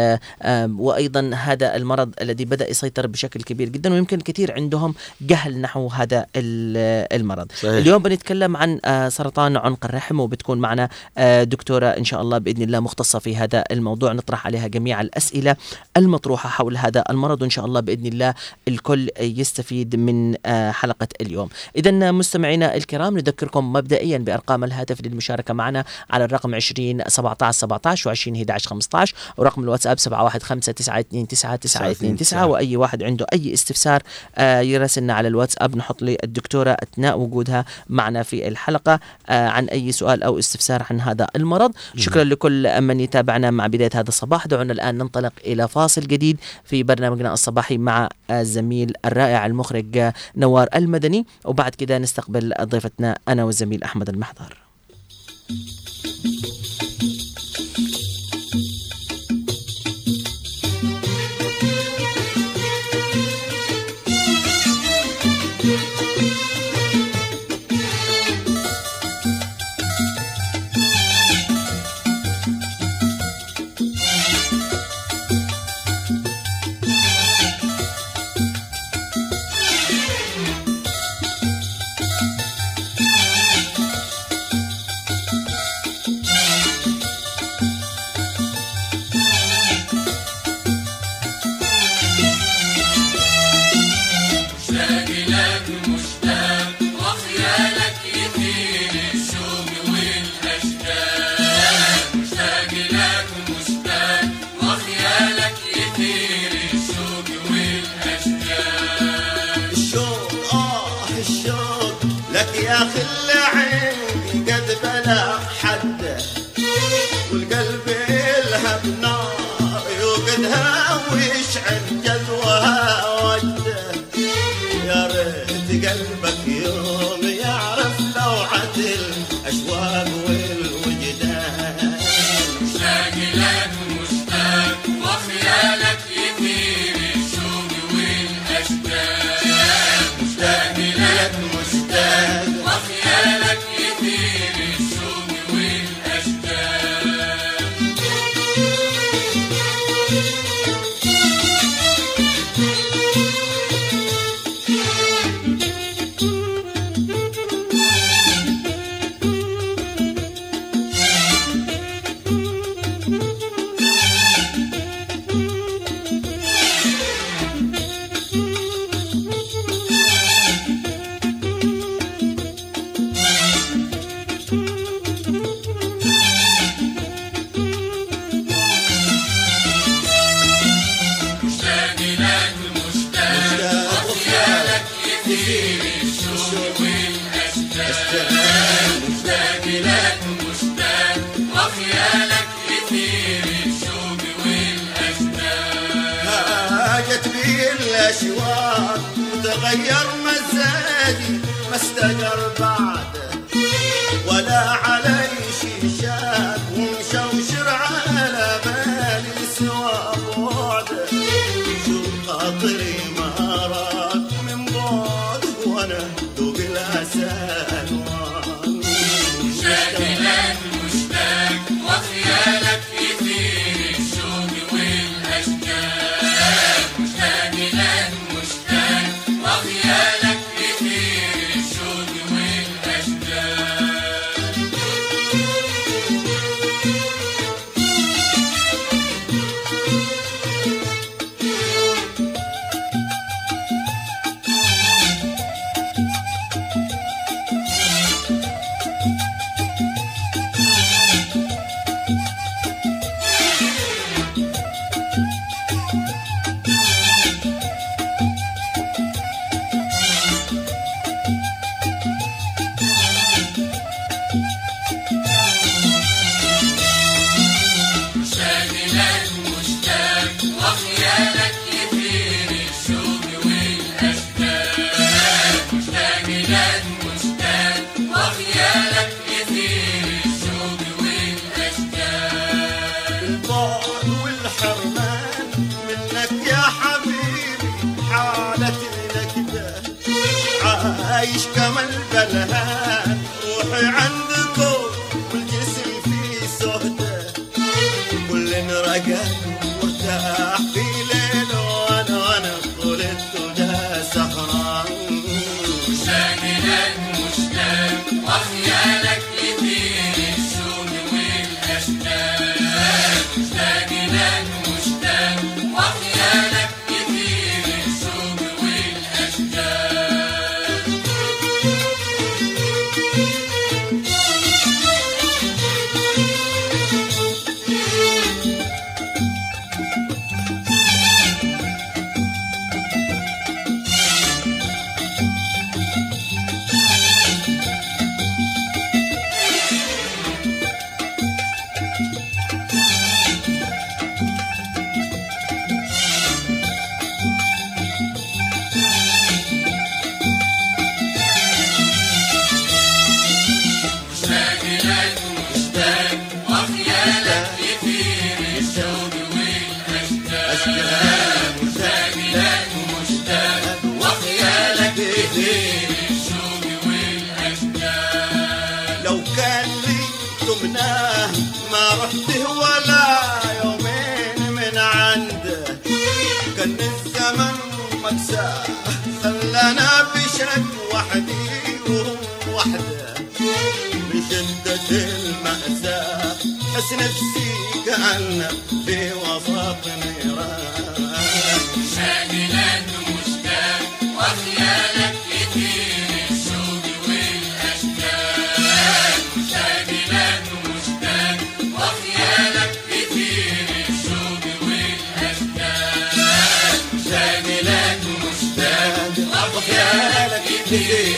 وأيضا هذا المرض الذي بدأ يسيطر بشكل كبير جدا ويمكن كثير عندهم جهل نحو هذا ال- المرض. صحيح. اليوم بنتكلم عن آه، سرطان عنق الرحم وبتكون معنا آه، دكتورة إن شاء الله بإذن الله مختصة في هذا الموضوع. نطرح عليها جميع الأسئلة المطروحة حول هذا المرض وإن شاء الله بإذن الله الكل يستفيد من آه، حلقة اليوم. إذا مستمعينا الكرام نذكركم مبدئيا بأرقام الهاتف للمشاركة معنا على الرقم 20 17 17 و20 11 15 ورقم الواتساب 715 وأي واحد عنده أي استفسار آه، يراسلنا على الواتساب نحط لي الدكتوره أثناء وجودها معنا في الحلقة. آه، عن أي سؤال أو استفسار عن هذا المرض. شكرا لكل من يتابعنا مع بداية هذا الصباح. دعونا الآن ننطلق إلى فاصل جديد في برنامجنا الصباحي مع الزميل الرائع المخرج آه، نوار المدني. وبعد كده نستقبل ضيفتنا أنا والزميل أحمد المحضر. Allah Yeah.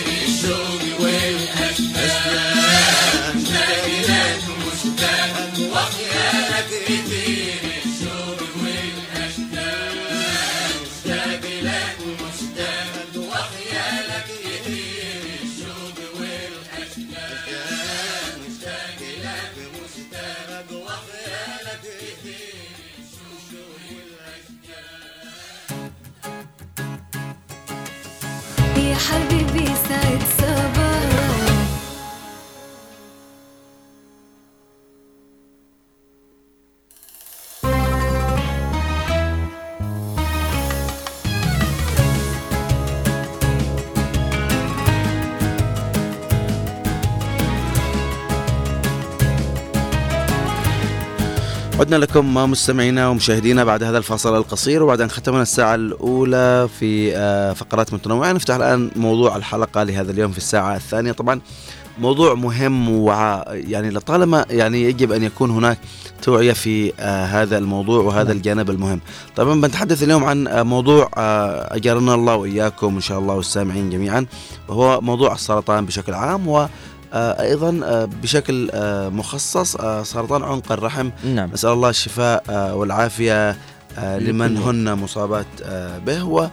عدنا لكم مستمعينا ومشاهدينا بعد هذا الفاصل القصير وبعد أن ختمنا الساعة الأولى في آه، فقرات متنوعة نفتح الآن موضوع الحلقة لهذا اليوم في الساعة الثانية. طبعا موضوع مهم وع يعني لطالما يعني يجب أن يكون هناك توعية في آه، هذا الموضوع وهذا الجانب المهم. طبعا بنتحدث اليوم عن آه، موضوع آه، أجرنا الله وإياكم إن شاء الله والسامعين جميعا وهو موضوع السرطان بشكل عام و أيضا آه، بشكل آه، مخصص آه، سرطان عنق الرحم. نعم. نسال الله الشفاء آه، والعافية آه، لمن للكل. هن مصابات آه، به. و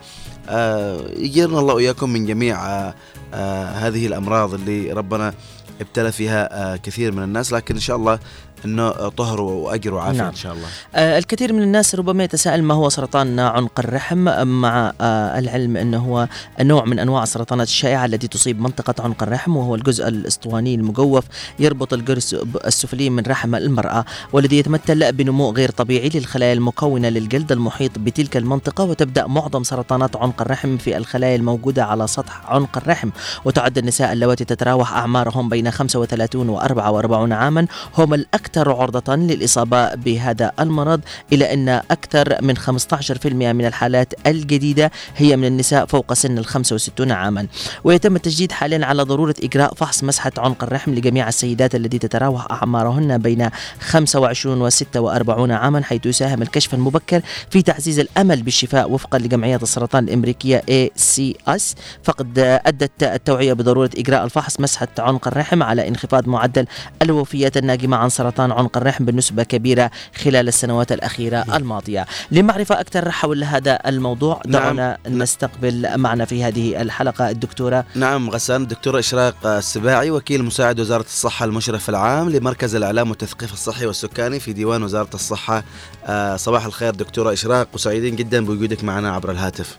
آه، يجيرنا الله وإياكم من جميع آه، آه، هذه الأمراض اللي ربنا ابتلى فيها آه، كثير من الناس. لكن إن شاء الله إنه طهروا وأجر وعافية نعم. إن شاء الله آه، الكثير من الناس ربما يتساءل ما هو سرطان عنق الرحم مع آه، العلم إنه هو نوع من أنواع السرطانات الشائعة التي تصيب منطقة عنق الرحم وهو الجزء الأسطواني المجوف يربط الجرس السفلي من رحم المرأة والذي يتمثل بنمو غير طبيعي للخلايا المكونة للجلد المحيط بتلك المنطقة وتبدأ معظم سرطانات عنق الرحم في الخلايا الموجودة على سطح عنق الرحم وتعد النساء اللواتي تتراوح أعمارهم بين 35 و 44 عاما هم الأكثر عرضة للإصابة بهذا المرض إلى أن أكثر من 15% من الحالات الجديدة هي من النساء فوق سن ال 65 عاما. ويتم التشديد حاليا على ضرورة إجراء فحص مسحة عنق الرحم لجميع السيدات التي تتراوح أعمارهن بين 25 و 46 عاما حيث يساهم الكشف المبكر في تعزيز الأمل بالشفاء وفقا لجمعية السرطان الأمريكية ACS فقد أدت التوعية بضرورة إجراء الفحص مسحة عنق الرحم على انخفاض معدل الوفيات الناجمة عن سرطان عنق الرحم بنسبة كبيرة خلال السنوات الأخيرة الماضية. لمعرفة أكثر حول هذا الموضوع نعم. دعونا نستقبل معنا في هذه الحلقة الدكتورة. نعم غسان. الدكتورة إشراق السباعي وكيل مساعد وزارة الصحة المشرف العام لمركز الإعلام والتثقيف الصحي والسكاني في ديوان وزارة الصحة. آه، صباح الخير دكتورة إشراق وسعيدين جدا بوجودك معنا عبر الهاتف.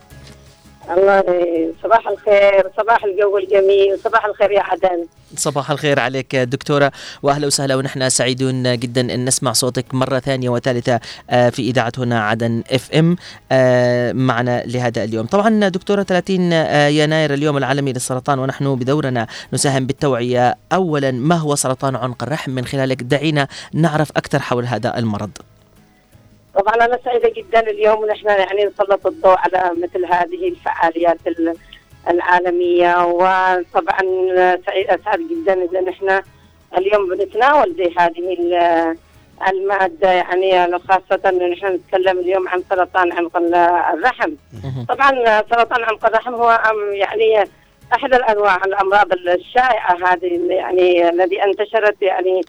الله صباح الخير صباح الجو الجميل صباح الخير يا عدن صباح الخير عليك دكتورة. وأهلا وسهلا ونحن سعيدون جدا أن نسمع صوتك مرة ثانية وثالثة آه، في إذاعة هنا عدن إف إم آه، معنا لهذا اليوم. طبعا دكتورة 30 آه، يناير اليوم العالمي للسرطان ونحن بدورنا نساهم بالتوعية. أولا ما هو سرطان عنق الرحم؟ من خلالك دعينا نعرف أكثر حول هذا المرض. طبعا أنا سعيدة جدا اليوم ونحن يعني نسلط الضوء على مثل هذه الفعاليات ال- العالمية وطبعا سعيد أسعد جدا إذا نحن اليوم بنتناول زي هذه ال- المادة يعني خاصة انه نحن نتكلم اليوم عن سرطان عنق ال- الرحم طبعا سرطان عنق الرحم هو يعني أحد الانواع الأمراض الشائعة هذه يعني الذي انتشرت يعني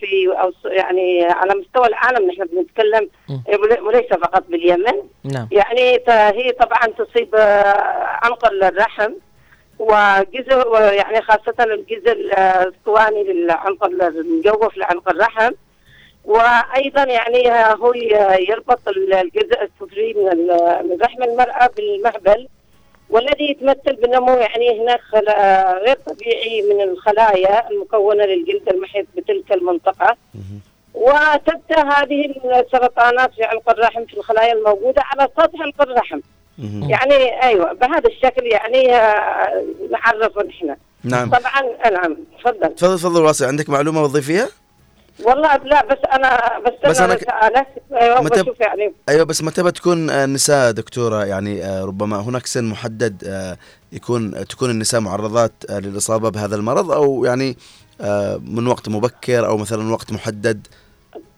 في أو يعني على مستوى العالم نحن بنتكلم وليس فقط باليمن. نعم. يعني هي طبعا تصيب آه، عنق الرحم وجزء يعني خاصة الجزء الاسطواني للعنق المجوف لعنق الرحم. وأيضا يعني هو يربط الجزء السفلي من ال- من رحم المرأة بالمهبل. والذي يتمثل بنمو يعني هناك خلا غير طبيعي من الخلايا المكونة للجلد المحيط بتلك المنطقة. وتبدأ هذه السرطانات في عنق الرحم في الخلايا الموجودة على سطح عنق الرحم. يعني أيوة بهذا الشكل يعني آه، نعرفه نحن. نعم. طبعا نعم تفضل. تفضل تفضل واسع عندك معلومة وظيفية؟ والله لا بس أنا بس, بس رسالة أيوة متى- بشوف يعني. أيوه بس متى بتكون آه، النساء دكتورة يعني آه، ربما هناك سن محدد آه، يكون تكون النساء معرضات آه، للإصابة بهذا المرض أو يعني آه، من وقت مبكر أو مثلا وقت محدد.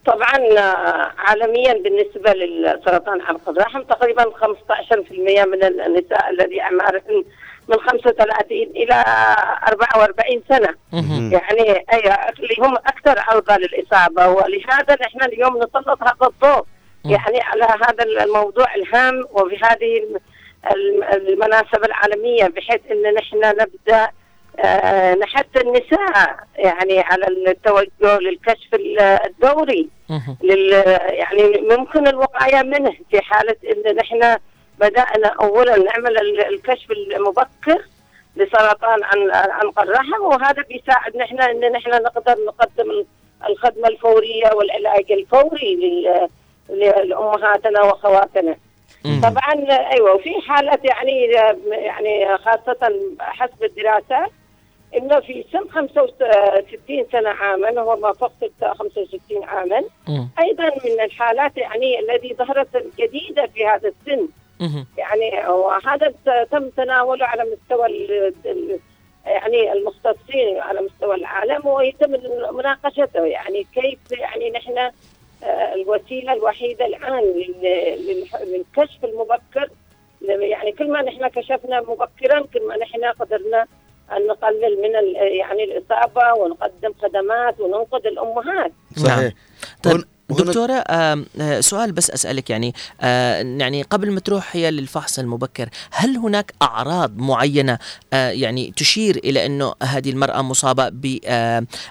طبعا آه، عالميا بالنسبة للسرطان عنق الرحم تقريبا 15% من النساء الذي أعمارهن من 35 إلى 44 سنة. يعني أي اللي هم أكثر عرضة للإصابة. ولهذا نحن اليوم نسلط هذا الضوء. يعني على هذا الموضوع الهام وفي هذه الم- الم- المناسبة العالمية بحيث أن نحن نبدأ آه، نحث النساء يعني على التوجه للكشف ال- الدوري لل يعني ممكن الوقاية منه في حالة أن نحن بدأنا أولا نعمل ال- الكشف المبكر لسرطان عن عنق الرحم وهذا بيساعد نحن أن نحن نقدر نقدم ال- الخدمة الفورية والعلاج الفوري لأمهاتنا وأخواتنا. طبعا أيوه وفي حالات يعني يعني خاصة حسب الدراسات إنه في سن 65 سنة عاما هو ما فوق 65 عاما. أيضا من الحالات يعني الذي ظهرت جديدة في هذا السن. يعني وهذا تم تناوله على مستوى يعني المختصين على مستوى العالم ويتم مناقشته. يعني كيف يعني نحن آه، الوسيلة الوحيدة الآن لل- للح- للكشف المبكر. يعني كل ما نحن كشفنا مبكرا كل ما نحن قدرنا أن نقلل من ال- يعني الإصابة ونقدم خدمات وننقذ الأمهات. صحيح. طيب. دكتورة آم، آه، سؤال بس أسألك يعني آه، يعني قبل ما تروح هي للفحص المبكر هل هناك أعراض معينة آه، يعني تشير إلى أنه هذه المرأة مصابة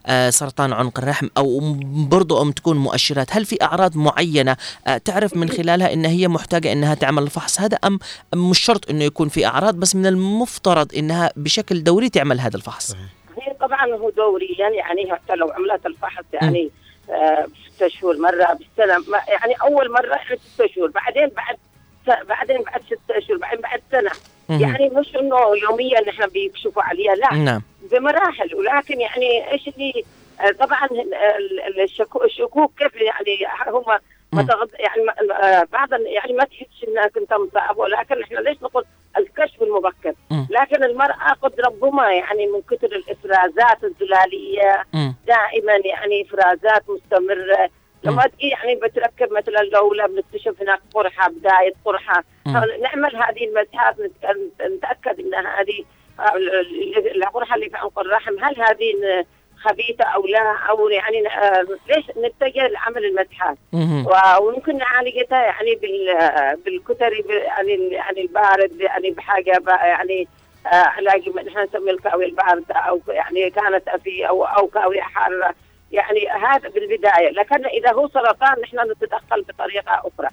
بسرطان عنق الرحم أو م- برضو أم تكون مؤشرات؟ هل في أعراض معينة آه، تعرف من خلالها أن هي محتاجة أنها تعمل الفحص هذا أم أم مش شرط أنه يكون في أعراض بس من المفترض أنها بشكل دوري تعمل هذا الفحص. هي طبعا هو دوريا يعني حتى لو عملت الفحص يعني آه، ستة شهور مرة بالسنة ما- يعني أول مرة يعني ستة شهور بعدين بعد بعدين بعد ستة شهور بعدين بعد سنة. مهم. يعني مش إنه يوميا نحن بيكشفوا عليها لا. نعم. بمراحل. ولكن يعني إيش اللي آه، طبعا ال- ال- الشكو- الشكوك كيف يعني هم متغض يعني آه، بعض يعني ما تحسش انك انت مصاب ولكن إحنا ليش نقول الكشف المبكر. لكن المرأة قد ربما يعني من كثر الإفرازات الزلاليه دائما يعني إفرازات مستمرة. لما تجي يعني بتركب مثلا لولا بنكتشف هناك قرحة بداية قرحة. نعمل هذه المسحات نتأكد إن هذه ال- ال- القرحة اللي في عنق الرحم هل هذه خبيثة أو لا أو يعني آه، ليش نتجه لعمل المسحات وممكن نعالجتها يعني بال بالكتري ب- يعني يعني البارد يعني بحاجة يعني آه، علاج نحن نسميه الكاوية الباردة أو يعني كانت في أو أو كاوية حارة. يعني هذا بالبداية لكن إذا هو سرطان نحن نتدخل بطريقة أخرى.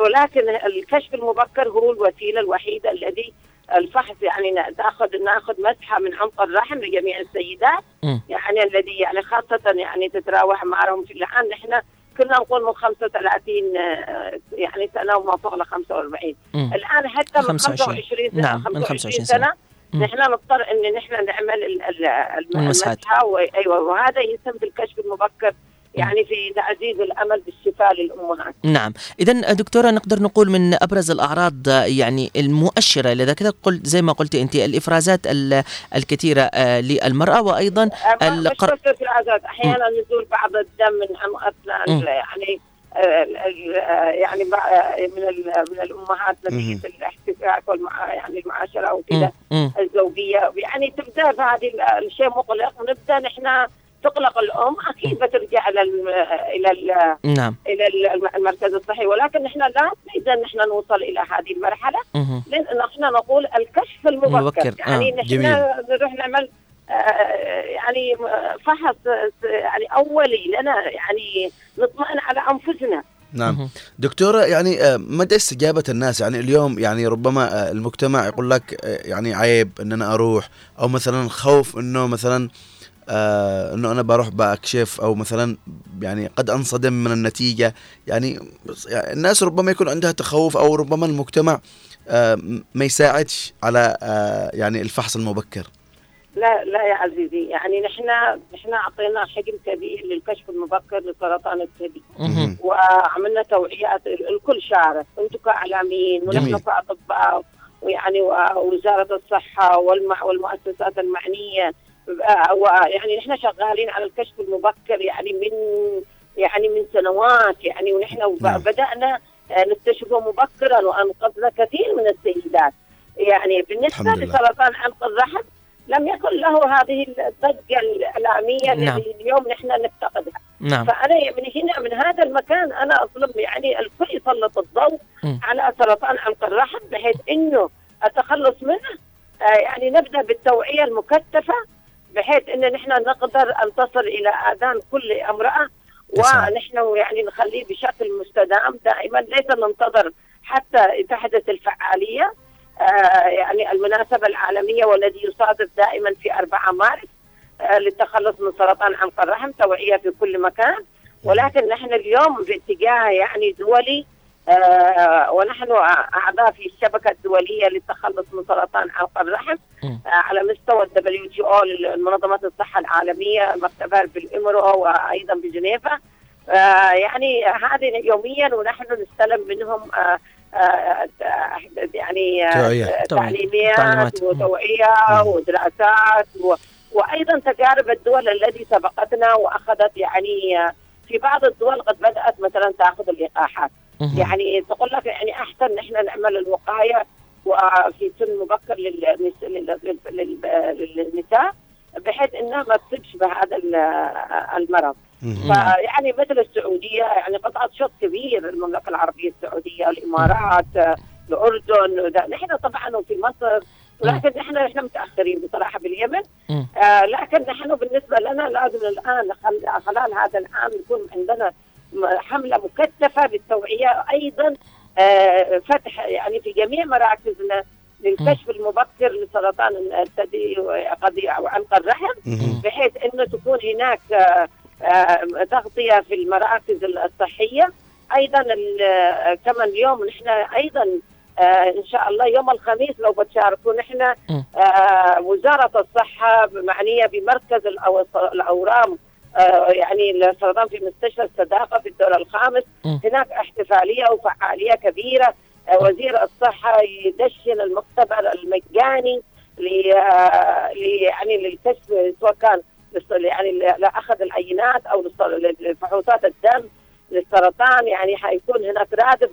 ولكن الكشف المبكر هو الوسيلة الوحيدة الذي الفحص يعني ناخذ ناخذ مسحه من عمق الرحم لجميع السيدات مم. يعني الذي يعني خاصة يعني تتراوح معهم في الان نحن كنا نقول من 35 آه، يعني سنة وما فوق ل 45 مم. الآن حتى من 25. 25 سنة نعم، من 25 سنة. مم. نحن نضطر إن نحن نعمل. المسحه و- أيوه وهذا يتم بالكشف المبكر يعني في تعزيز الأمل بالشفاء للأمهات. نعم. إذا دكتورة نقدر نقول من أبرز الأعراض آه، يعني المؤشرة لذا كذا قلت زي ما قلت أنت الإفرازات ال- الكثيرة آه، للمرأة وأيضا أما مش القر... بس العادات أحيانا نزول بعض الدم من اثناء يعني آه، آه، يعني من من الأمهات نتيجة الاحتكاك والمع يعني المعاشرة وكذا. الزوجية يعني تبدأ بهذه ال- الشيء مقلق ونبدأ نحن تقلق الأم أكيد بترجع إلى ال- إلى ال- نعم. إلى ال- المركز الصحي. ولكن نحن لا نريد أن نحن نوصل إلى هذه المرحلة. لأن نحن نقول الكشف المبكر. المبكر، يعني آه، نحن جميل. نروح نعمل آه، يعني فحص آه، يعني أولي. لنا يعني نطمئن على أنفسنا. نعم. دكتورة يعني آه، مدى استجابة الناس؟ يعني اليوم يعني ربما آه، المجتمع يقول لك آه، يعني عيب ان أنا أروح أو مثلا خوف إنه مثلا آه إنه أنا بروح بكشف أو مثلا يعني قد أنصدم من النتيجة. يعني يعني الناس ربما يكون عندها تخوف أو ربما المجتمع آه ما يساعدش على آه يعني الفحص المبكر. لا لا يا عزيزي. يعني نحن نحن أعطينا حجم كبير للكشف المبكر لسرطان الثدي. وعملنا توعيات ال- الكل شارك أنتم كإعلاميين ونحن. كأطباء ويعني ووزارة الصحة والمع والمؤسسات المعنية. آه، ويعني نحن شغالين على الكشف المبكر يعني من يعني من سنوات يعني ونحن نعم. بدأنا آه، نكتشفه مبكرا وانقذنا كثير من السيدات يعني بالنسبة. لسرطان عنق الرحم لم يكن له هذه الضجة الإعلامية نعم. التي اليوم نحن نفتقدها نعم فأنا من هنا من هذا المكان أنا اطلب يعني الكل يسلط الضوء مم. على سرطان عنق الرحم بحيث إنه التخلص منه آه يعني نبدأ بالتوعية المكثفة بحيث إن نحن نقدر أن تصل إلى آذان كل امرأة. ونحن يعني نخليه بشكل مستدام. دائما ليس ننتظر حتى تحدث الفعالية آه يعني المناسبة العالمية والذي يصادف دائما في 4 مارس آه، للتخلص من سرطان عنق الرحم توعية في كل مكان. ولكن نحن اليوم باتجاه يعني دولي ونحن أعضاء في الشبكة الدولية للتخلص من سرطان عنق الرحم. آه، على مستوى الدبليو جي أو منظمه الصحة العالمية مكتبها بالإمرو وأيضا بجنيفا آه، يعني هذه يوميا ونحن نستلم منهم آه، آه، يعني آه،. تعليمات. وتوعية ودراسات. وأيضا تجارب الدول التي سبقتنا وأخذت يعني آه، في بعض الدول قد بدأت مثلا تأخذ اللقاحات. يعني تقول لك يعني أحسن نحن نعمل الوقاية وفي سن مبكر للنس- لل- لل- لل- للنساء بحيث إنها ما تصيبش بهذا ال- المرض. فيعني مثل السعودية يعني قطعت شوط كبير المملكه العربية السعودية الإمارات الأردن. نحن طبعا في مصر ولكن نحن نحن متأخرين بصراحة باليمن. آه لكن نحن بالنسبة لنا لازم الآن خل- خلال هذا العام يكون عندنا حملة مكثفة للتوعيه أيضا آه فتح يعني في جميع مراكزنا للكشف المبكر لسرطان الثدي وقضية وعنق الرحم. بحيث إنه تكون هناك آه، آه، تغطية في المراكز الصحية أيضا آه، كمان اليوم نحن أيضا آه، إن شاء الله يوم الخميس لو بتشاركوا نحن. آه، وزارة الصحة معنية بمركز الأورام آه، يعني السرطان في مستشفى الصداقة في الدور الخامس مم. هناك احتفالية وفعالية كبيرة آه، وزير الصحة يدشن المختبر المجاني ل- آه، يعني للكشف سواء كان يعني لأخذ العينات أو للص- لفحوصات الدم للسرطان يعني حيكون هناك رادف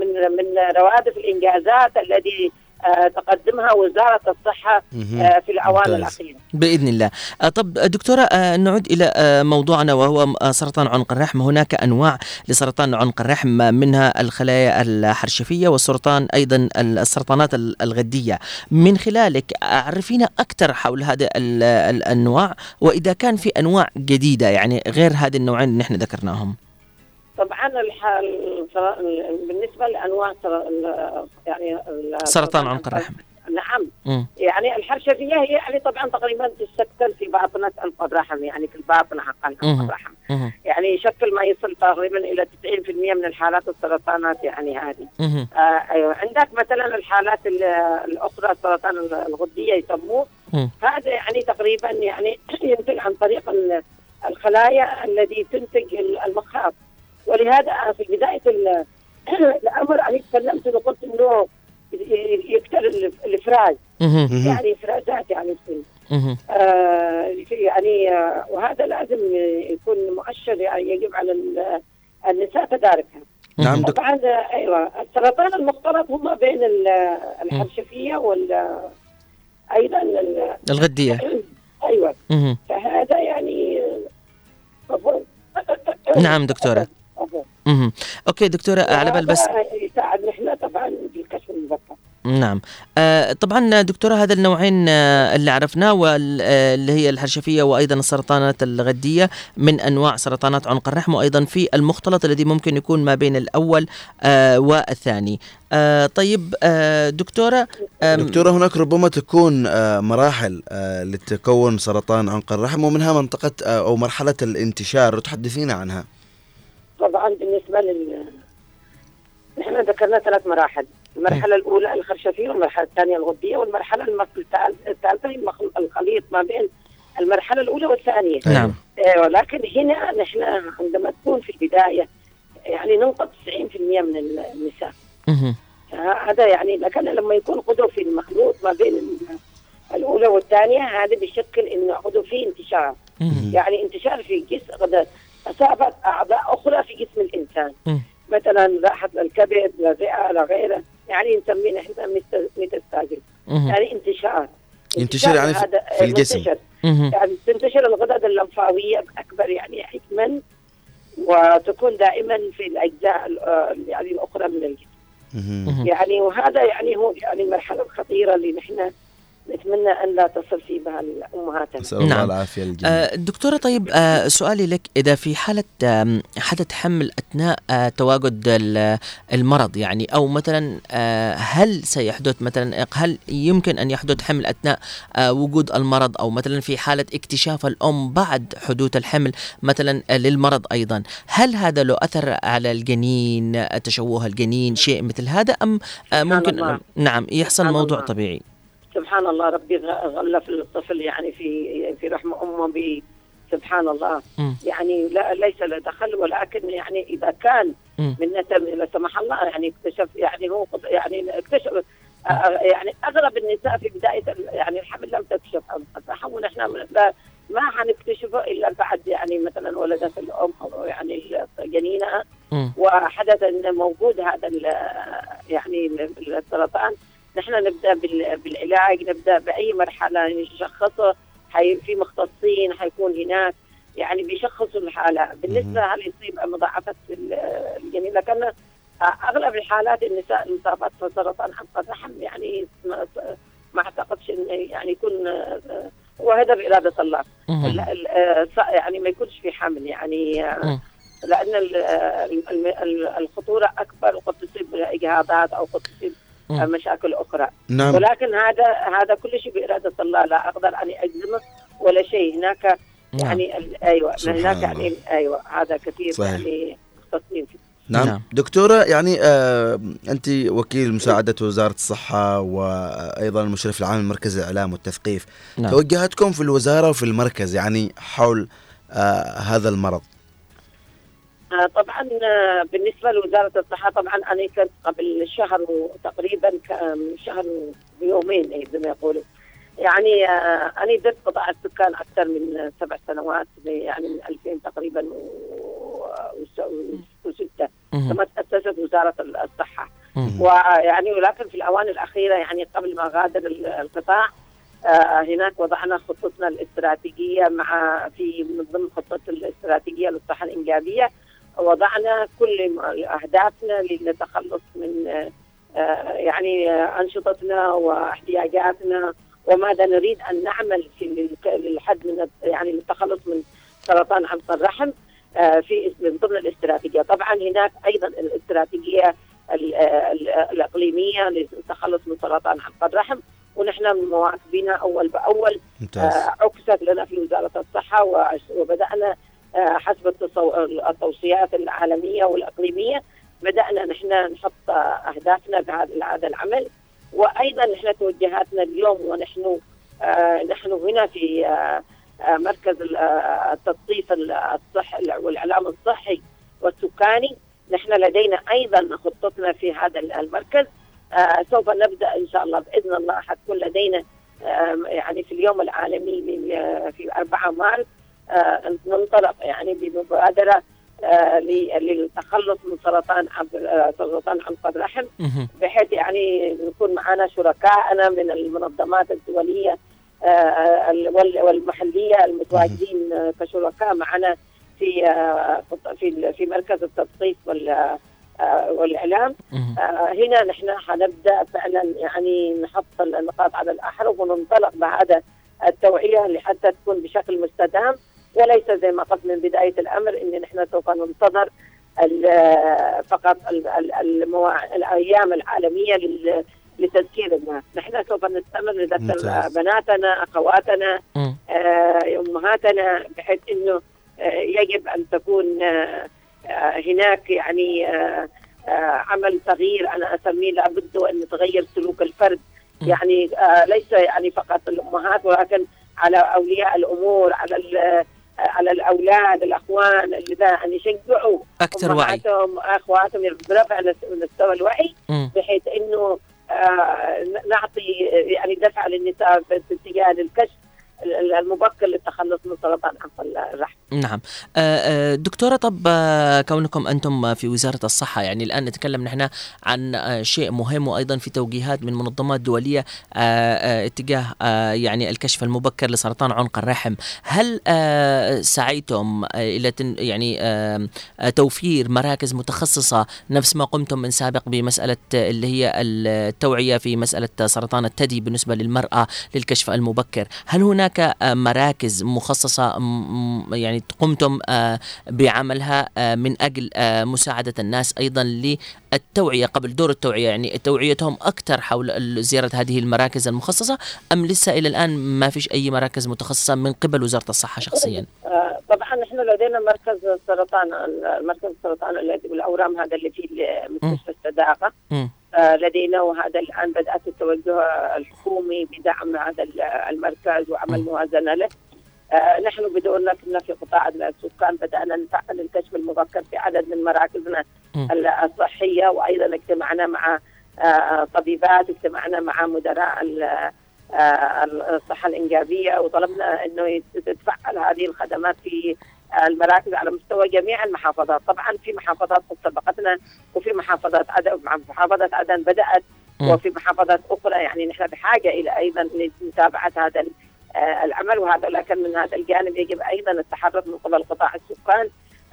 من من روادف الإنجازات الذي آه، تقدمها وزارة الصحة مهم. آه، في الأوان ممتاز. الأخيرة. بإذن الله. آه، طب دكتورة آه، نعود إلى آه، موضوعنا وهو آه، سرطان عنق الرحم، هناك أنواع لسرطان عنق الرحم منها الخلايا الحرشفية والسرطان أيضا السرطانات ال- الغدية. من خلالك عرفينا أكثر حول هذه ال- الأنواع وإذا كان في أنواع جديدة يعني غير هذه النوعين اللي نحن ذكرناهم. طبعا بالنسبة لانواع يعني سرطان عنق الرحم نعم مم. يعني الحرشفيه هي يعني طبعا تقريبا تشكل في باطنة عنق الرحم يعني في الباطن حق عنق. الرحم. يعني يشكل ما يصل تقريبا إلى 90% من الحالات السرطانات يعني هذه. آه أيوه عندك مثلا الحالات ال- الأخرى سرطان الغدية يسموه. هذا يعني تقريبا يعني ينتج عن طريق ال- الخلايا التي تنتج ال- المخاط ولهذا في بداية ال- الأمر أنا تكلمت وقلت إنه يقتل الإفراز. يعني إفرازات يعني مهم. آه يعني آه وهذا لازم يكون مؤشر يعني يجب على ال- النساء تداركها نعم طبعا آه، أيوه السرطان المختلط هم بين ال- الحرشفيه وال أيضا ال- الغدية أيوه. فهذا يعني عفواً. نعم دكتورة مهم. أوكي دكتورة على بال بس. يساعد نحن طبعا في الكشف المبكر نعم. آه طبعا دكتورة هذا النوعين آه اللي عرفناه واللي هي الحرشفية وأيضا السرطانات الغدية من أنواع سرطانات عنق الرحم وأيضا في المختلط الذي ممكن يكون ما بين الأول آه والثاني. آه طيب آه دكتورة دكتورة هناك ربما تكون آه، مراحل آه، لتكون سرطان عنق الرحم ومنها منطقة آه، أو مرحلة الانتشار تحدثينا عنها. طبعا بالنسبة لل نحن ذكرنا ثلاث مراحل. المرحلة الأولى الخرشفية والمرحلة الثانية الغدية والمرحلة المرحلة الثالثة هي الخليط ما بين المرحلة الأولى والثانية. نعم. آه، ولكن هنا نحن عندما تكون في البداية يعني ننقص 90% من النساء. هذا يعني لكن لما يكون عضو في المخلوط ما بين ال- الأولى والثانية هذا بيشكل إنه عضو فيه انتشار. يعني انتشار في جسم قد أصابت أعضاء أخرى في جسم الإنسان مم. مثلا راحت للكبد للرئة لغيره يعني نسميه نحن ميتا- ميتاستازيس. يعني انتشار ينتشر يعني في- هذا- في الجسم. يعني تنتشر الغدد اللمفاوية بأكبر يعني حجما وتكون دائما في الأجزاء ال- آه، يعني الأخرى من الجسم. يعني وهذا يعني هو يعني المرحلة الخطيرة اللي نحن نتمنى أن لا تصل في بها الأمهات نسأل الله نعم. العافية الجميع آه، دكتورة طيب آه، سؤالي لك إذا في حالة آم، حدث حمل أثناء آه، تواجد ال- المرض يعني أو مثلا هل سيحدث مثلا هل يمكن أن يحدث حمل أثناء آه، وجود المرض أو مثلا في حالة اكتشاف الأم بعد حدوث الحمل مثلا للمرض أيضا هل هذا له أثر على الجنين تشوه الجنين شيء مثل هذا أم آه، ممكن الله. نعم يحصل سبحان موضوع. طبيعي سبحان الله ربي غلف الطفل يعني في في رحم أمه ب سبحان الله مم. يعني لا ليس له دخل ولكن يعني إذا كان مم. من نتم لا سمح الله يعني اكتشف يعني هو يعني اكتشف آه، آه، يعني اغلب النساء في بداية يعني الحمل لم تكشف الرحم ونحن لا ما حنكتشفه إلا بعد يعني مثلا ولدت الأم أو يعني جنينها. وحدث إن موجود هذا يعني ال- السرطان نحن نبدأ بال- بالعلاج نبدأ بأي مرحلة نشخصه حي في مختصين حيكون هناك. يعني بيشخصوا الحالة. بالنسبة هل يصيب مضاعفات ال- الجنين لكن أغلب الحالات النساء المصابات بسرطان حلقه الرحم يعني ما, أعتقدش انه يعني يكون آه، هو هذا بإرادة الله. آه، يعني ما يكونش في حمل. يعني آه،. لأن ال- ال- ال- الخطورة أكبر وقد تصيب إجهاضات أو قد تصيب. مشاكل أخرى نعم ولكن هذا هذا كل شيء بإرادة الله لا أقدر أن أجزمه ولا شيء هناك نعم. يعني أيوه هناك الله. يعني أيوه هذا كثير صحيح. يعني مختصين فيه نعم. نعم. دكتورة يعني آه أنت وكيل مساعدة وزارة الصحة وأيضا المشرف العام لمركز الإعلام والتثقيف نعم. توجهاتكم في الوزارة وفي المركز يعني حول آه هذا المرض طبعا آه، بالنسبة لوزارة الصحة طبعا أنا كنت قبل شهر تقريبا شهر ويومين إيه زي ما يقولوا يعني آه، أنا درت قطاع السكان أكثر من سبع سنوات يعني من 2000 تقريبا وستة. لما تأسست وزارة الصحة. ويعني ولكن في الأوان الأخيرة يعني قبل ما غادر ال- القطاع آه، هناك وضعنا خطتنا الاستراتيجية مع في من ضمن خطة الاستراتيجية للصحة الإنجابية وضعنا كل أهدافنا للتخلص من آه، يعني آه، أنشطتنا واحتياجاتنا وماذا نريد أن نعمل في للحد من يعني للتخلص من سرطان عنق الرحم آه، في من ضمن الاستراتيجية. طبعا هناك أيضا الاستراتيجية ال- آه، ال- آه، الإقليمية للتخلص من سرطان حلق الرحم ونحن مواكبينها أول بأول. ممتاز. عكست لنا في وزارة الصحة وعش- وبدأنا آه، حسب التوصيات العالمية والإقليمية بدأنا نحن نحط أهدافنا بهذا هذا العمل. وأيضا نحن توجهاتنا اليوم ونحن آه، نحن هنا في آه، آه، مركز ال- التثقيف ال- الصحي والإعلام الصحي والسكاني. نحن لدينا أيضا خطتنا في هذا المركز. سوف نبدأ إن شاء الله بإذن الله حتكون لدينا يعني في اليوم العالمي في 4 مارس آه، ننطلق يعني بمبادرة آه، للتخلص من سرطان آه، سرطان عنق الرحم. بحيث يعني يكون معنا شركائنا من المنظمات الدولية ال- وال- والمحلية المتواجدين كشركاء معنا في في في مركز التثقيف وال والإعلام. هنا نحن حنبدأ فعلا يعني نحط النقاط على الأحرف وننطلق بهذا التوعية لحتى تكون بشكل مستدام. وليس زي ما قلت من بداية الأمر إن نحن سوف ننتظر فقط الأيام العالمية لل- لتذكير الناس، نحن سوف نستمر نذكر. بناتنا أخواتنا. آه، أمهاتنا بحيث إنه آه، يجب أن تكون آه، هناك يعني عمل تغيير أنا أسميه لابد أن يتغير سلوك الفرد يعني ليس يعني فقط الأمهات ولكن على أولياء الأمور على على الأولاد الأخوان اللي ذا أن يشجعوا أكثر وعي. أخواتهم برفع مستوى الوعي. بحيث إنه آه، نعطي يعني دفع للنساء في اتجاه للكشف المبكر للتخلص من سرطان عنق الرحم. نعم. آه، آه، دكتورة طب آه، كونكم أنتم في وزارة الصحة يعني الآن نتكلم نحن عن شيء مهم وأيضا في توجيهات من منظمات دولية آه، اتجاه يعني الكشف المبكر لسرطان عنق الرحم. هل سعيتم تن- يعني توفير مراكز متخصصة نفس ما قمتم من سابق بمسألة آه، اللي هي التوعية في مسألة سرطان الثدي بالنسبة للمرأة للكشف المبكر؟ هل هناك مراكز مخصصة يعني قمتم آه، بعملها آه، من أجل آه، مساعدة الناس أيضا للتوعية قبل دور التوعية يعني توعيتهم أكثر حول زيارة هذه المراكز المخصصة أم لسه إلى الآن ما فيش أي مراكز متخصصة من قبل وزارة الصحة شخصيا؟ طبعا نحن لدينا مركز السرطان المركز السرطان الذي بالاورام هذا اللي في مستشفى. آه، لدينا وهذا الآن بدأت التوجه الحكومي بدعم هذا ال- المركز وعمل موازنة له. آه، نحن بدورنا كنا في قطاع السكان بدأنا نفعل الكشف المبكر في عدد من مراكزنا الصحية وأيضا اجتمعنا مع آه، طبيبات اجتمعنا مع مدراء آه، الصحة الإنجابية وطلبنا إنه تتفعل هذه الخدمات في المراكز على مستوى جميع المحافظات. طبعا في محافظات قد سبقتنا وفي محافظات عدن محافظة عدن بدأت مم. وفي محافظات أخرى. يعني نحن بحاجة إلى أيضا لمتابعة هذا آه، العمل وهذا لكن من هذا الجانب يجب أيضا التحرك من قبل قطاع السكان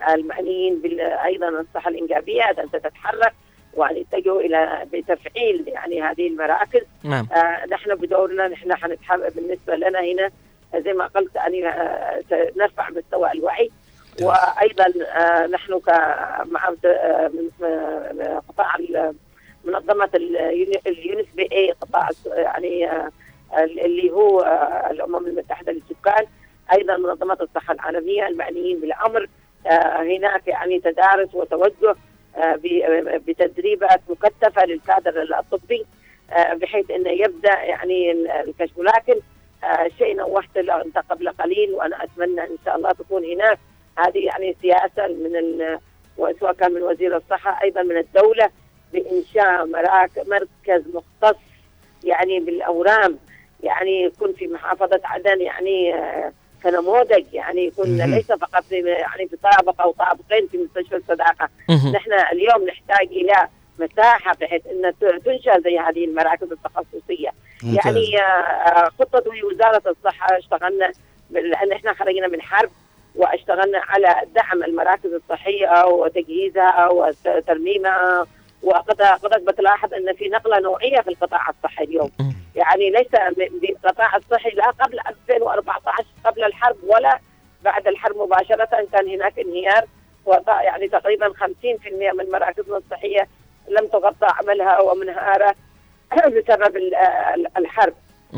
المعنيين أيضا الصحة الإنجابية أن تتحرك وان يتجهوا إلى بتفعيل يعني هذه المراكز. نعم. آه، نحن بدورنا نحن حنتحرك بالنسبة لنا هنا زي ما قلت أني آه، نرفع مستوى الوعي. وأيضا آه، نحن ك- مع آه، قطاع منظمة اليونس بي اي قطاع يعني اللي هو الأمم المتحدة للسكان. أيضا منظمة الصحة العالمية المعنيين بالأمر. هناك يعني تدارس وتوجه بتدريبات مكثفة للكادر الطبي بحيث إنه يبدأ يعني ال- الكشف. لكن آه، شيء نوهت له أنت قبل قليل وأنا أتمنى إن شاء الله تكون هناك. هذه يعني سياسة من ال- وسواء كان من وزير الصحة أيضا من الدولة بإنشاء مراك- مركز مختص يعني بالأورام. يعني يكون في محافظة عدن يعني آه، كنموذج. يعني يكون. ليس فقط في يعني في طابق أو طابقين في مستشفى الصداقة. نحن اليوم نحتاج إلى مساحة بحيث إن تنشأ زي هذه المراكز التخصصية. ممتاز. يعني آه، خطة وزارة الصحة اشتغلنا لأن إحنا خرجنا من حرب واشتغلنا على دعم المراكز الصحية وتجهيزها وترميمها وقد قد بتلاحظ إن في نقلة نوعية في القطاع الصحي اليوم. يعني ليس بالقطاع الصحي لا قبل 2014 قبل الحرب ولا بعد الحرب مباشرة كان هناك انهيار يعني تقريبا 50% من مراكزنا الصحية لم تغطى عملها ومنهارة بسبب ال- ال- الحرب.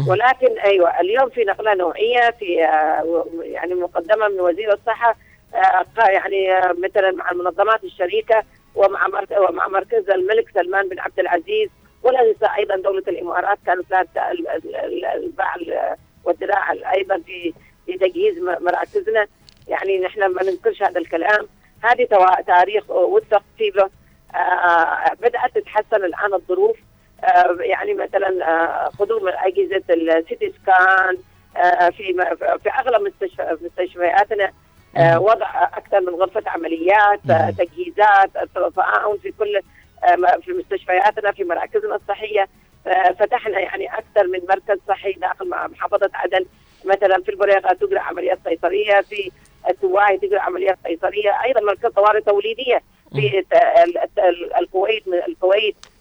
ولكن أيوه اليوم في نقلة نوعية في آه، يعني مقدمة من وزير الصحة آه، يعني آه، مثلا مع المنظمات الشريكة ومع ومع مركز الملك سلمان بن عبد العزيز ولا ننسى أيضا دولة الإمارات كانت لها الباع والذراع أيضا في في تجهيز مراكزنا. يعني نحن ما ننكرش هذا الكلام. هذه تاريخ وثق فيه. بدأت تتحسن الآن الظروف. يعني مثلا آه، قدوم أجهزة السيتي سكان آه، في في اغلب مستشفى مستشفياتنا آه، وضع أكثر من غرفة عمليات آه، تجهيزات في كل آه، في مستشفياتنا في مراكزنا الصحية. آه، فتحنا يعني أكثر من مركز صحي داخل محافظة عدن. مثلا في البريغه تجرى عمليات قيصرية في السواعي تجرى عمليات قيصرية. أيضا مركز طوارئ توليدية. في الكويت الكويت. آه،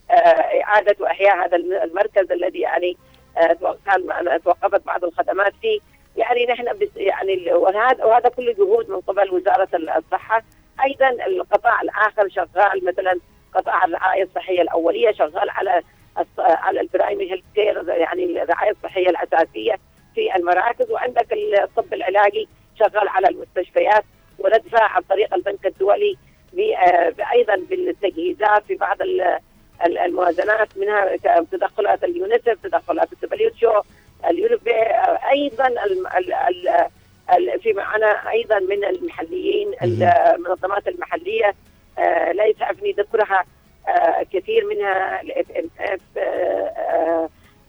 اعاده واحياء هذا الم- المركز الذي يعني آه، كان توقفت بعض الخدمات فيه. يعني نحن يعني وهذا وهذا كله جهود من قبل وزارة ال- الصحة. أيضا القطاع الآخر شغال مثلا قطاع الرعاية الصحية الأولية شغال على على ال primary health care يعني الرعاية الصحية الأساسية في المراكز. وعندك الطب العلاجي شغال على المستشفيات. وندفع عن طريق البنك الدولي ب- آه، بالتجهيزات في بعض الموازنات منها تدخلات اليونيسف تدخلات ال W اليونيف أيضا ال- ال- في معنا أيضا من المحليين المنظمات المحلية آه، لا يسعفني ذكرها آه، كثير منها ال FMF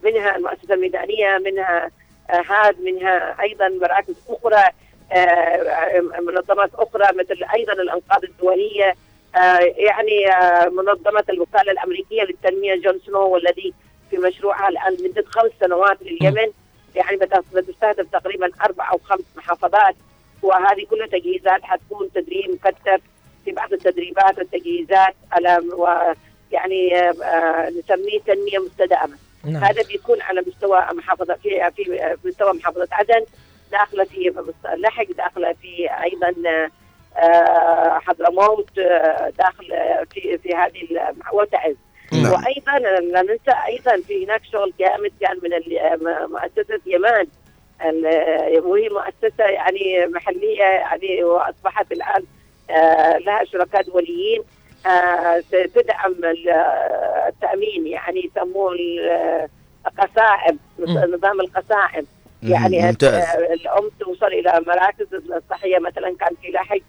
منها المؤسسة الميدانية منها آه، هاد منها أيضا مراكز أخرى آه، منظمات أخرى مثل أيضا الانقاذ الدولية آه، يعني آه، منظمة الوكالة الأمريكية للتنمية جون سنو والذي في مشروعها الآن مده خمس سنوات لليمن يعني بت- بتستهدف تقريبا أربع أو خمس محافظات. وهذه كلها تجهيزات حتكون تدريب مكثف في بعض التدريبات والتجهيزات على و يعني آه، آه، نسميه تنمية مستدامة. نعم. هذا بيكون على مستوى محافظة في في مستوى محافظة عدن داخلة في لحق داخلة في أيضا آه، حضرموت آه، داخل آه، في في هذه وتعز. نعم. وأيضا لا ننسى أيضا في هناك شغل جامد كان من مؤسسة يمان. وهي مؤسسة يعني محلية يعني وأصبحت الآن آه، لها شركاء دوليين آه، تدعم ال- التأمين. يعني يسموه ال- القسائم نظام القسائم يعني ممتاز. آه، الأم توصل إلى مراكز الصحيه مثلا كان في لاحق مست...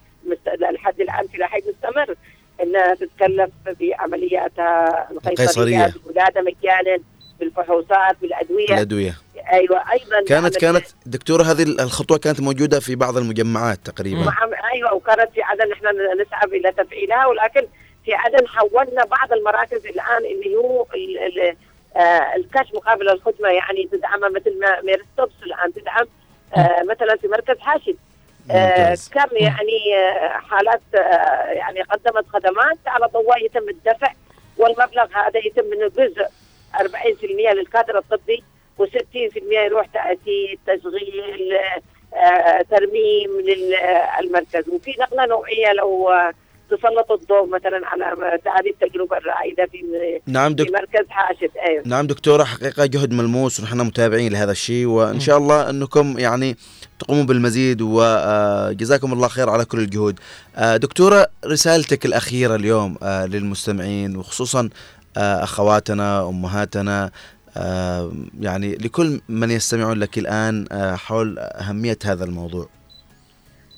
لحد الآن في لاحق مستمر. انها تتكلف بعملياتها القيصرية. بالولاده مجانا بالفحوصات بالأدوية. الادويه أيوه أيضا كانت كانت دكتوره هذه الخطوة كانت موجودة في بعض المجمعات تقريبا. مع أيوه وكانت في عدن إحنا نسعى إلى تفعيلها ولكن في عدن حولنا بعض المراكز الآن اللي هو ال- ال- آه، الكاش مقابل الخدمة يعني تدعمها مثل ما Marie Stopes الآن تدعم آه، مثلا في مركز حاشد. ممتاز. كم يعني آه، حالات آه، يعني قدمت خدمات على ضوء يتم الدفع والمبلغ هذا يتم منه جزء 40% للكادر الطبي و60% يروح تأسيس تشغيل آه، ترميم للمركز وفي نقلة نوعية لو آه، تسلط الضوء مثلا على هذه التجربه الرائدة في نعم في دك... مركز حاشد أيوه. نعم دكتورة حقيقة جهد ملموس ونحن متابعين لهذا الشيء وإن شاء الله أنكم يعني تقومون بالمزيد وجزاكم الله خير على كل الجهود. آه، دكتورة رسالتك الأخيرة اليوم آه، للمستمعين وخصوصا آه، أخواتنا أمهاتنا آه، يعني لكل من يستمعون لك الآن آه، حول أهمية هذا الموضوع.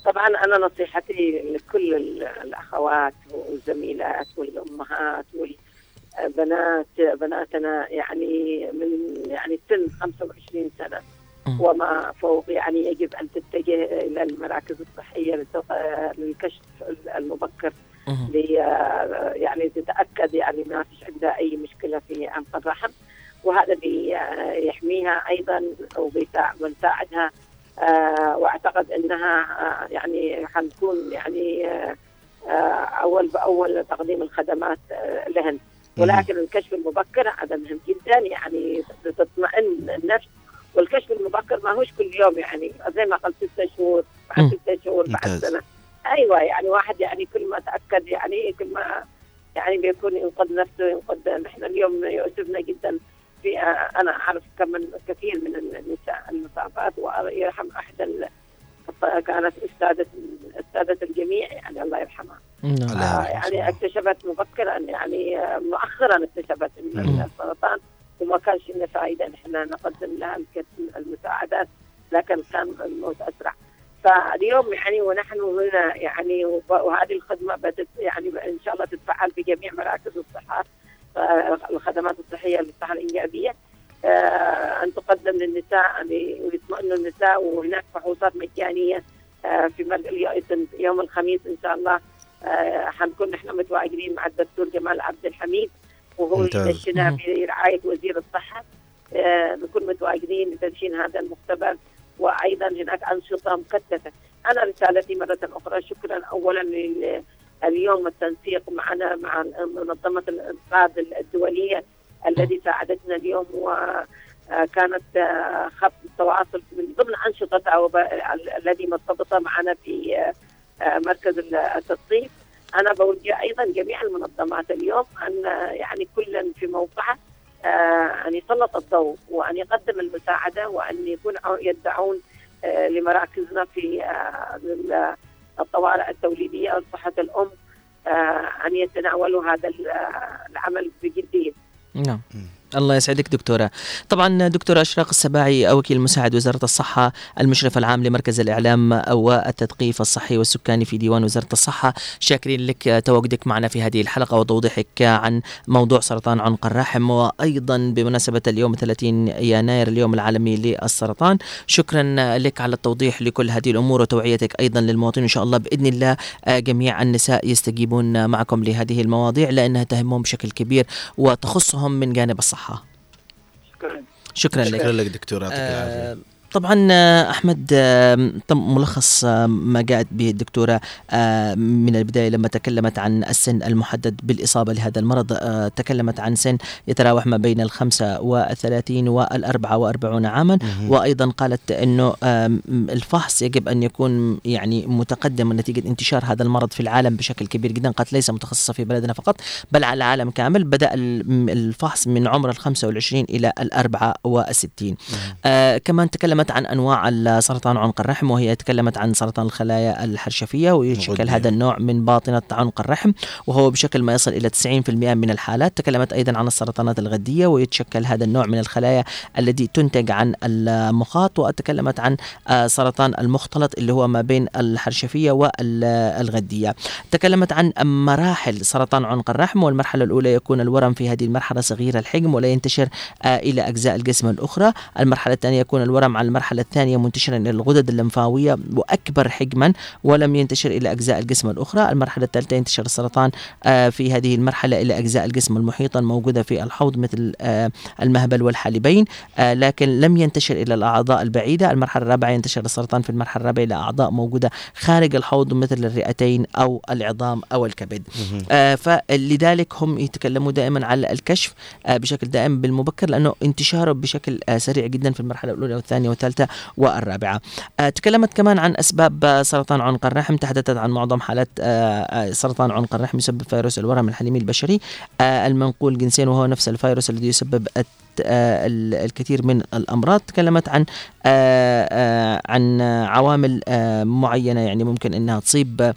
طبعا أنا نصيحتي لكل ال- الأخوات والزميلات والأمهات والبنات بناتنا يعني من يعني سن 25 سنة وما فوق يعني يجب أن تتجه إلى المراكز الصحية للت- للكشف المبكر لي يعني تتأكد يعني ما فيش عندها أي مشكلة في عنق الرحم وهذا بيحميها أيضا وبيساعدها واعتقد انها آه، يعني حنكون يعني آه، آه، اول باول تقديم الخدمات آه، لهن. ولكن الكشف المبكر هذا مهم جدا يعني تطمئن النفس. والكشف المبكر ما هوش كل يوم يعني زي ما قلت ستة شهور بعد ستة شهور بعد. سنة. أيوه يعني واحد يعني كل ما تأكد يعني كل ما يعني بيكون ينقذ نفسه ينقذ نحن اليوم يؤسفنا جدا. في أنا اعرف كم كثير من النساء المصابات ويرحم أحد ال- كانت استاذه أستاذة الجميع يعني الله يرحمها نعم. آه يعني اكتشفت مبكرا يعني مؤخرا اكتشفت. السرطان وما كانش لنا فائده ان إحنا نقدم لها المساعدات لكن كان الموت أسرع فاليوم يعني ونحن هنا يعني وهذه الخدمة بدت يعني إن شاء الله تتفعل في جميع مراكز الصحة الخدمات الصحية للصحه الإنجابية آه، أن تقدم للنساء يعني ويطمئنوا النساء وهناك فحوصات مجانية آه، في يوم الخميس إن شاء الله آه، حنكون نحن متواجدين مع الدكتور جمال عبد الحميد وهو مم. برعايه وزير الصحة نكون متواجدين لتدشين هذا المختبر وأيضا هناك أنشطة مكثفة. أنا رسالتي مرة أخرى شكرا اولا اليوم التنسيق معنا مع منظمة الانقاذ الدولية الذي ساعدتنا اليوم وكانت آه، خط التواصل من ضمن ال- الذي مرتبطة معنا في آه، آه، مركز التصنيف أنا بوجه أيضا جميع المنظمات اليوم آه، يعني كل في موقعه آه، أن يسلط الضوء وأن يقدم المساعدة وأن يكون عو- يدعون آه، لمراكزنا في آه، الطوارئ التوليدية أو صحه الأم آه، أن يتناولوا هذا آه، العمل بجدية. نعم الله يسعدك دكتورة. طبعا دكتورة أشراق السباعي وكيل مساعد وزارة الصحة المشرف العام لمركز الإعلام والتثقيف الصحي والسكاني في ديوان وزارة الصحة شاكرين لك تواجدك معنا في هذه الحلقة وتوضيحك عن موضوع سرطان عنق الرحم وأيضا بمناسبة اليوم 30 يناير اليوم العالمي للسرطان شكرا لك على التوضيح لكل هذه الأمور وتوعيتك أيضا للمواطنين إن شاء الله بإذن الله جميع النساء يستجيبون معكم لهذه المواضيع لأنها تهمهم بشكل كبير وتخصهم من جانب الصحة شكرا. شكرا لك. شكرا لك دكتور يعطيك العافية. آه، طبعا آه، أحمد آه، تم ملخص آه، ما جاءت به الدكتورة من البداية لما تكلمت عن السن المحدد بالإصابة لهذا المرض. تكلمت عن سن يتراوح ما بين ال 35 وال 44 عاما. وأيضا قالت إنه الفحص يجب أن يكون يعني متقدم نتيجة انتشار هذا المرض في العالم بشكل كبير جدا. قالت ليس متخصصة في بلدنا فقط بل على العالم كامل. بدأ ال- الفحص من عمر ال 25 إلى ال 64 آه كمان تكلمت عن أنواع سرطان عنق الرحم وهي تكلمت عن سرطان الخلايا الحرشفية ويشكل. هذا النوع من باطنة عنق الرحم وهو بشكل ما يصل إلى 90% من الحالات. تكلمت أيضا عن السرطانات الغدية ويتشكل هذا النوع من الخلايا التي تنتج عن المخاط وتكلمت عن آه سرطان المختلط اللي هو ما بين الحرشفية والغديه تكلمت عن مراحل سرطان عنق الرحم والمرحلة الأولى يكون الورم في هذه المرحلة صغير الحجم ولا ينتشر آه إلى أجزاء الجسم الأخرى. المرحلة الثانية يكون الورم على المرحلة الثانية منتشرا إلى الغدد اللمفاوية وأكبر حجما ولم ينتشر إلى أجزاء الجسم الأخرى. المرحلة الثالثة ينتشر السرطان آه في هذه المرحلة إلى أجزاء الجسم المحيطه الموجوده في الحوض مثل آه المهبل والحالبين آه لكن لم ينتشر إلى الأعضاء البعيدة. المرحلة الرابعة ينتشر السرطان في المرحلة الرابعة إلى أعضاء موجودة خارج الحوض مثل الرئتين أو العظام أو الكبد. فلذلك هم يتكلموا دائما على الكشف بشكل دائم بالمبكر لأنه انتشاره بشكل سريع جدا في المرحلة الأولى والثانية والثالثه والرابعة. آه تكلمت كمان عن أسباب آه سرطان عنق الرحم تحدثت عن معظم حالات آه سرطان عنق الرحم يسبب فيروس الورم الحليمي البشري المنقول جنسيا وهو نفس الفيروس الذي يسبب الكثير من الأمراض تكلمت عن عن عوامل معينة يعني ممكن إنها تصيب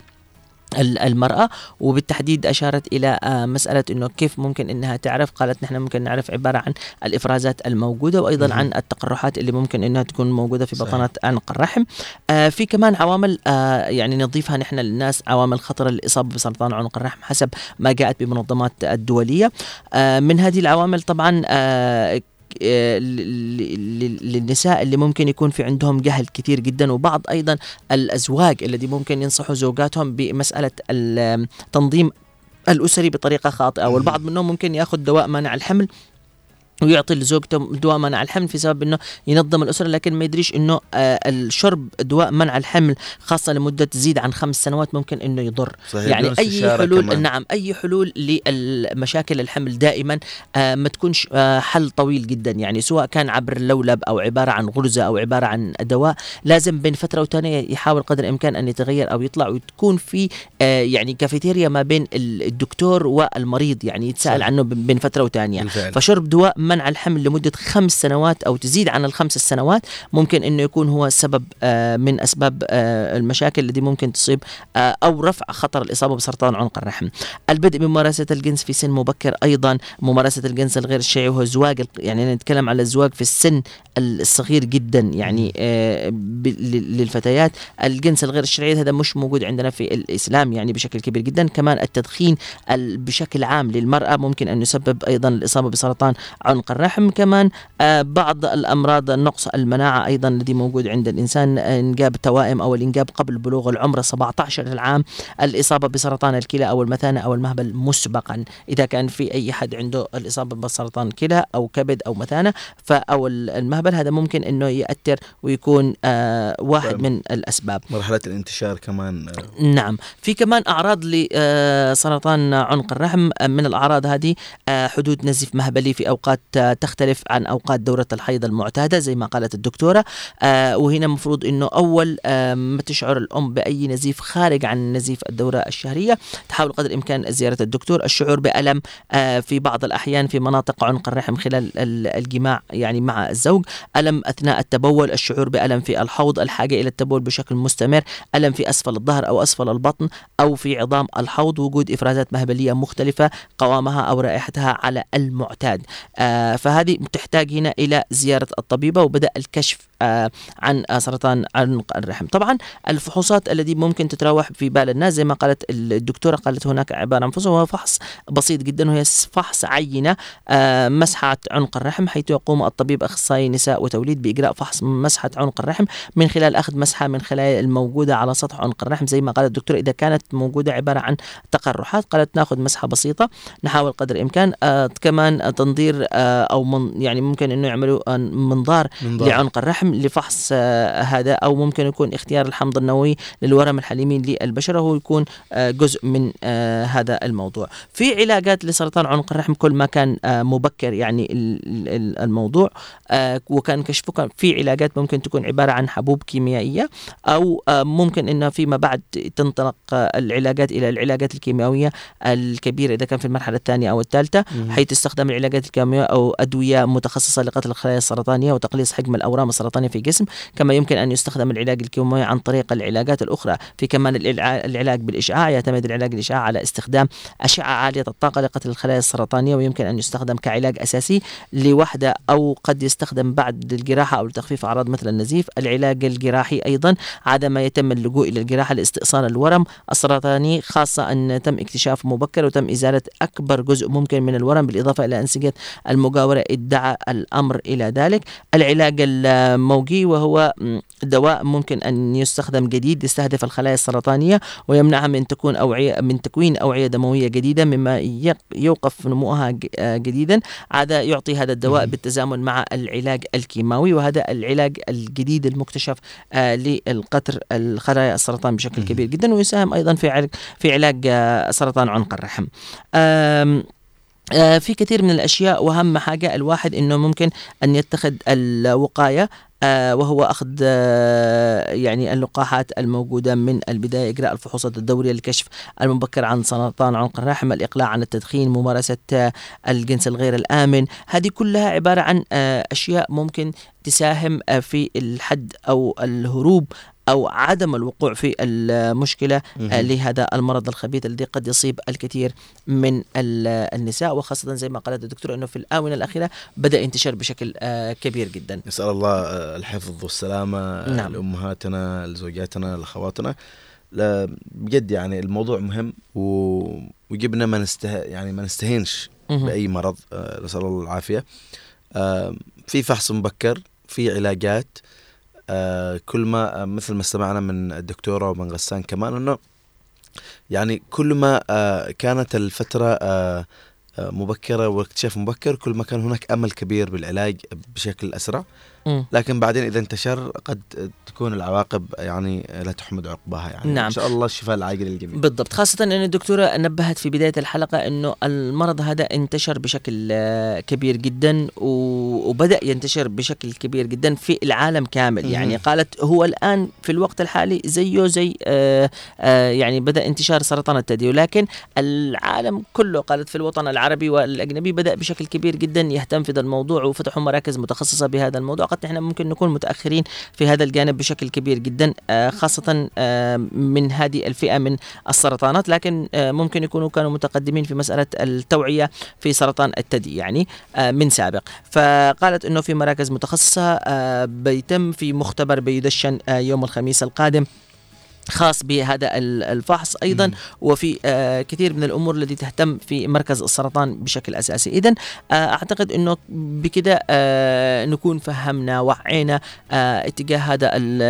المرأة وبالتحديد أشارت إلى آه، مسألة أنه كيف ممكن أنها تعرف قالت نحن ممكن نعرف عبارة عن الإفرازات الموجودة وأيضا. عن التقرحات اللي ممكن أنها تكون موجودة في. بطانة عنق الرحم آه، في كمان عوامل آه، يعني نضيفها نحن للناس عوامل خطر للإصابة بسرطان عنق الرحم حسب ما جاءت بمنظمات الدولية من هذه العوامل طبعا للنساء اللي ممكن يكون في عندهم جهل كثير جدا وبعض أيضا الأزواج الذي ممكن ينصحوا زوجاتهم بمسألة التنظيم الأسري بطريقة خاطئة والبعض منهم ممكن يأخذ دواء مانع الحمل ويعطي لزوجته دواء منع الحمل في سبب إنه ينظم الأسرة لكن ما يدريش إنه آه الشرب دواء منع الحمل خاصة لمدة تزيد عن خمس سنوات ممكن إنه يضر صحيح، يعني أي حلول كمان. نعم أي حلول للمشاكل الحمل دائما آه ما تكونش آه حل طويل جدا يعني سواء كان عبر اللولب أو عبارة عن غرزة أو عبارة عن دواء لازم بين فترة وثانية يحاول قدر الإمكان أن يتغير أو يطلع وتكون في يعني كافيتيريا ما بين ال- الدكتور والمريض يعني يتساءل صح. عنه بين فترة وثانية. فشرب دواء منع الحمل لمدة خمس سنوات أو تزيد عن الخمس السنوات ممكن إنه يكون هو سبب آه من أسباب آه المشاكل التي ممكن تصيب آه أو رفع خطر الإصابة بسرطان عنق الرحم. البدء بممارسه الجنس في سن مبكر أيضا. ممارسة الجنس الغير الشرعي وهو زواج الق- يعني نتكلم على الزواج في السن الصغير جدا يعني للفتيات. الجنس الغير الشرعي هذا مش موجود عندنا في الإسلام يعني بشكل كبير جدا. كمان التدخين ال- بشكل عام للمرأة ممكن أن يسبب أيضا الإصابة بسرطان عنق الرحم كمان. آه بعض الأمراض نقص المناعة أيضا الذي موجود عند الإنسان. آه، إنجاب توائم أو الإنجاب قبل بلوغ العمر 17 العام الإصابة بسرطان الكلى أو المثانة أو المهبل مسبقا. إذا كان في أي حد عنده الإصابة بسرطان كلى أو كبد أو مثانة ف أو ال- المهبل هذا ممكن إنه ياثر ويكون آه واحد طيب. من الأسباب. مرحلة الانتشار كمان. نعم. في كمان أعراض لسرطان عنق الرحم. من الأعراض هذه حدوث نزيف مهبلي في أوقات آه، تختلف عن أوقات دورة الحيض المعتادة زي ما قالت الدكتورة. آه، وهنا المفروض إنه أول آه، ما تشعر الأم بأي نزيف خارج عن نزيف الدورة الشهرية. تحاول قدر الإمكان زيارة الدكتور. الشعور بألم آه، في بعض الأحيان في مناطق عنق الرحم خلال ال- الجماع يعني مع الزوج. ألم أثناء التبول الشعور بألم في الحوض الحاجة إلى التبول بشكل مستمر. ألم في أسفل الظهر أو أسفل البطن أو في عظام الحوض. وجود إفرازات مهبلية مختلفة قوامها أو رائحتها على المعتاد. فهذه تحتاج هنا إلى زيارة الطبيبة وبدا الكشف آه عن آه سرطان عنق الرحم. طبعا الفحوصات التي ممكن تتراوح في بال الناس زي ما قالت الدكتورة قالت هناك عبارة عن فحص وهو فحص بسيط جدا وهي فحص عينة آه مسحة عنق الرحم حيث يقوم الطبيب أخصائي نساء وتوليد بإجراء فحص مسحة عنق الرحم من خلال أخذ مسحة من خلايا الموجودة على سطح عنق الرحم. زي ما قالت الدكتوره إذا كانت موجودة عبارة عن تقرحات قالت ناخذ مسحة بسيطة نحاول قدر الإمكان. آه كمان تنظير آه أو من يعني ممكن إنه يعملوا آه منظار منظار. لعنق الرحم. لفحص آه هذا أو ممكن يكون اختيار الحمض النووي للورم الحليمي للبشرة هو يكون آه جزء من آه هذا الموضوع في علاجات لسرطان عنق الرحم كل ما كان مبكر يعني ال- ال- الموضوع وكان كشفه في علاجات ممكن تكون عبارة عن حبوب كيميائية أو آه ممكن انها فيما بعد تنطلق العلاجات إلى العلاجات الكيميائية الكبيرة إذا كان في المرحلة الثانية أو الثالثة مهم. حيث تستخدم العلاجات الكيميائية أو أدوية متخصصة لقتل الخلايا السرطانية وتقليص حجم الأورام السرطانيه في الجسم كما يمكن أن يستخدم العلاج الكيميائي عن طريق العلاجات الأخرى. في كمان العلاج بالإشعاع يعتمد العلاج الإشعاع على استخدام أشعة عالية الطاقة لقتل الخلايا السرطانية ويمكن أن يستخدم كعلاج أساسي لوحدة أو قد يستخدم بعد الجراحة أو لتخفيف أعراض مثل النزيف. العلاج الجراحي أيضا عادما يتم اللجوء إلى الجراحة لاستئصال الورم السرطاني خاصة أن تم اكتشافه مبكر وتم إزالة أكبر جزء ممكن من الورم بالإضافة إلى أنسجة المجاورة ادعى الأمر إلى ذلك. العلاج الموجي وهو دواء ممكن أن يستخدم جديد يستهدف الخلايا السرطانية ويمنعها من تكون أوعية من تكوين أوعية دموية جديدة مما يوقف نموها جديدا. هذا يعطي هذا الدواء بالتزامن مع العلاج الكيماوي وهذا العلاج الجديد المكتشف آه، للقتل الخلايا السرطان بشكل كبير جدا ويساهم أيضا في علاج في علاج آه، سرطان عنق الرحم. آه، في كثير من الأشياء وأهم حاجة الواحد إنه ممكن أن يتخذ الوقاية آه، وهو أخذ آه، يعني اللقاحات الموجودة من البداية اجراء الفحوصات الدورية للكشف المبكر عن سرطان عنق الرحم الإقلاع عن التدخين ممارسة الجنس الغير الآمن. هذه كلها عبارة عن أشياء ممكن تساهم في الحد أو الهروب أو عدم الوقوع في المشكلة آه،. لهذا المرض الخبيث الذي قد يصيب الكثير من ال- النساء وخاصة زي ما قالت الدكتورة أنه في الآونة الأخيرة بدأ ينتشر بشكل آه، كبير جدا نسأل الله آه، الحفظ والسلامة آه، نعم. لأمهاتنا لزوجاتنا لأخواتنا لا بجد يعني الموضوع مهم. وجبنا ما نسته يعني ما نستهينش. بأي مرض نسأل الله العافية في فحص مبكر في علاجات كل ما آه، مثل ما استمعنا من الدكتورة ومن غسان كمان إنه يعني كل ما آه، كانت الفترة آه، آه، مبكرة واكتشاف مبكر كل ما كان هناك أمل كبير بالعلاج بشكل أسرع. لكن بعدين إذا انتشر قد تكون العواقب يعني لا تحمد عقباها يعني. نعم. ان شاء الله الشفاء العاجل للجميع. بالضبط. خاصة أن الدكتورة نبهت في بداية الحلقة أنه المرض هذا انتشر بشكل كبير جدا و- وبدأ ينتشر بشكل كبير جدا في العالم كامل. مهم. يعني قالت هو الآن في الوقت الحالي زيه زي آه، آه، يعني بدأ انتشار سرطان الثدي. ولكن العالم كله قالت في الوطن العربي والأجنبي بدأ بشكل كبير جدا يهتم في هذا الموضوع وفتحوا مراكز متخصصة بهذا الموضوع. قد نحن ممكن نكون متأخرين في هذا الجانب بشكل كبير جدا آه، خاصة آه، من هذه الفئة من السرطانات لكن آه، ممكن يكونوا كانوا متقدمين في مسألة التوعية في سرطان الثدي يعني من سابق. فقالت أنه في مراكز متخصصة آه، بيتم في مختبر بيدشن يوم الخميس القادم. خاص بهذا ال- الفحص أيضا وفي آه كثير من الأمور التي تهتم في مركز السرطان بشكل أساسي. اذا آه أعتقد إنه بكده آه نكون فهمنا وعينا آه اتجاه هذا ال-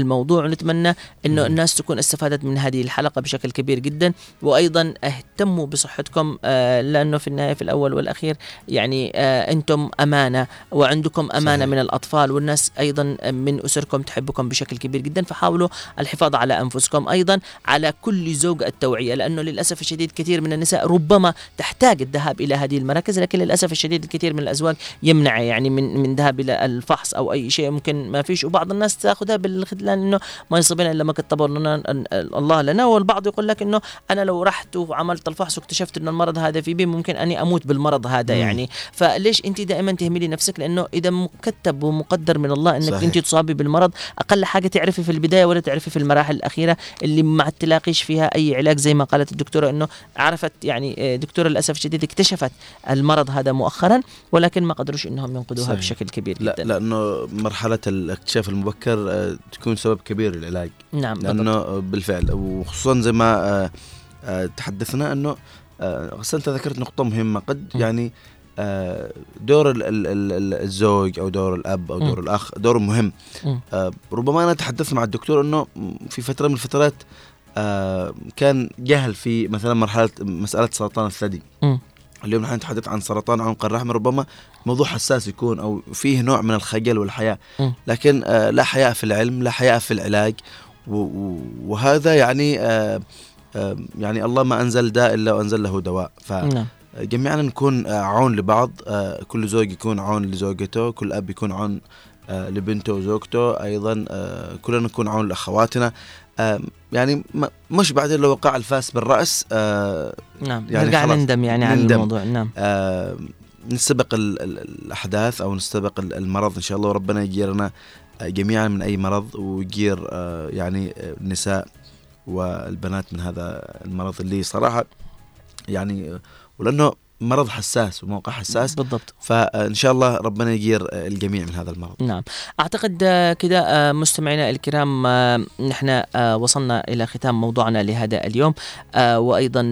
الموضوع. ونتمنى إنه الناس تكون استفادت من هذه الحلقة بشكل كبير جدا. وأيضا اهتموا بصحتكم آه لأنه في النهاية في الأول والأخير يعني آه أنتم أمانة وعندكم أمانة صحيح. من الأطفال والناس أيضا من أسركم تحبكم بشكل كبير جدا. فحاولوا الحفاظ على أنفسكم أيضا على كل زوج التوعية لأنه للأسف الشديد كثير من النساء ربما تحتاج الذهاب إلى هذه المراكز لكن للأسف الشديد الكثير من الأزواج يمنع يعني من من ذهاب إلى الفحص أو أي شيء ممكن ما فيش وبعض الناس تأخذها بالخذلان إنه ما يصيبنا إلا ما كتبه لنا الله لنا والبعض يقول لك إنه أنا لو رحت وعملت الفحص واكتشفت إنه المرض هذا في بي ممكن أني أموت بالمرض هذا مم. يعني فليش أنت دائما تهملي نفسك لأنه إذا مكتب ومقدر من الله إنك صحيح. أنت تصابي بالمرض أقل حاجة تعرفي في البداية ولا تعرفي في المراحل الأخيرة اللي ما تلاقيش فيها أي علاج زي ما قالت الدكتورة إنه عرفت يعني آه، دكتورة للأسف الشديد اكتشفت المرض هذا مؤخرا ولكن ما قدروش إنهم ينقذوها صحيح. بشكل كبير لا جدا. لأنه مرحلة الاكتشاف المبكر آه، تكون سبب كبير للعلاج. نعم لأنه آه، بالفعل وخصوصا زي ما آه، تحدثنا إنه أنت ذكرت نقطة مهمة قد يعني دور ال- ال- ال- الزوج أو دور الأب أو دور. الأخ دور مهم. آه، ربما أنا تحدثت مع الدكتور إنه في فترة من الفترات آه، كان جهل في مثلا مرحلة مسألة سرطان الثدي. اليوم نحن نتحدث عن سرطان عنق الرحم ربما موضوع حساس يكون أو فيه نوع من الخجل والحياء. لكن آه، لا حياء في العلم لا حياء في العلاج وهذا يعني آه، آه، يعني الله ما أنزل داء إلا وأنزل له دواء نعم. فجميعنا نكون آه، عون لبعض. آه، كل زوج يكون عون لزوجته كل أب يكون عون آه، لبنته وزوجته. أيضا آه، كلنا نكون عون لأخواتنا. آه، يعني مش بعدين لو وقع الفاس بالرأس آه، نعم نرجع خلاص نندم يعني على نندم. الموضوع. نعم. نستبق ال- ال- الأحداث أو نستبق ال- المرض إن شاء الله وربنا يجيرنا جميعا من أي مرض ويجير يعني النساء والبنات من هذا المرض اللي صراحة يعني ولأنه مرض حساس وموقع حساس. بالضبط. فإن شاء الله ربنا يجير الجميع من هذا المرض. نعم. أعتقد كده آه، مستمعينا الكرام آه، نحن آه، وصلنا إلى ختام موضوعنا لهذا اليوم. وأيضا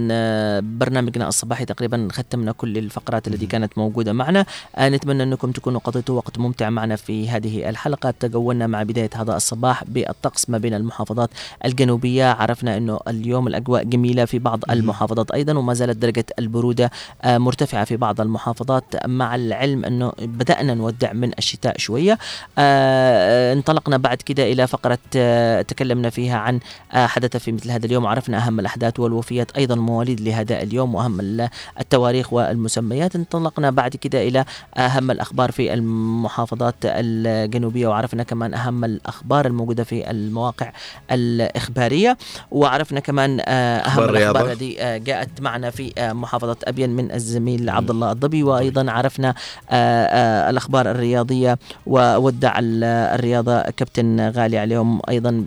برنامجنا الصباحي تقريبا ختمنا كل الفقرات التي كانت موجودة معنا. نتمنى أنكم تكونوا قضيتوا وقت ممتع معنا في هذه الحلقة. تجولنا مع بداية هذا الصباح بالطقس ما بين المحافظات الجنوبية. عرفنا أنه اليوم الأجواء جميلة في بعض المحافظات أيضا وما زالت درجة البرودة مرتفعة في بعض المحافظات. مع العلم أنه بدأنا نودع من الشتاء شوية. آه، انطلقنا بعد كده إلى فقرة آه، تكلمنا فيها عن آه، حدث في مثل هذا اليوم. وعرفنا أهم الأحداث والوفيات أيضا مواليد لهذا اليوم وأهم ال- التواريخ والمسميات. انطلقنا بعد كده إلى أهم الأخبار في المحافظات الجنوبية وعرفنا كمان أهم الأخبار الموجودة في المواقع الإخبارية وعرفنا كمان أهم أخبار الأخبار الرياضة. التي جاءت معنا في محافظة أبين من الزميل عبد الله الضبي وأيضا عرفنا آه، آه، الأخبار الرياضية وودع ال- الرياضة كابتن غالي عليهم. أيضا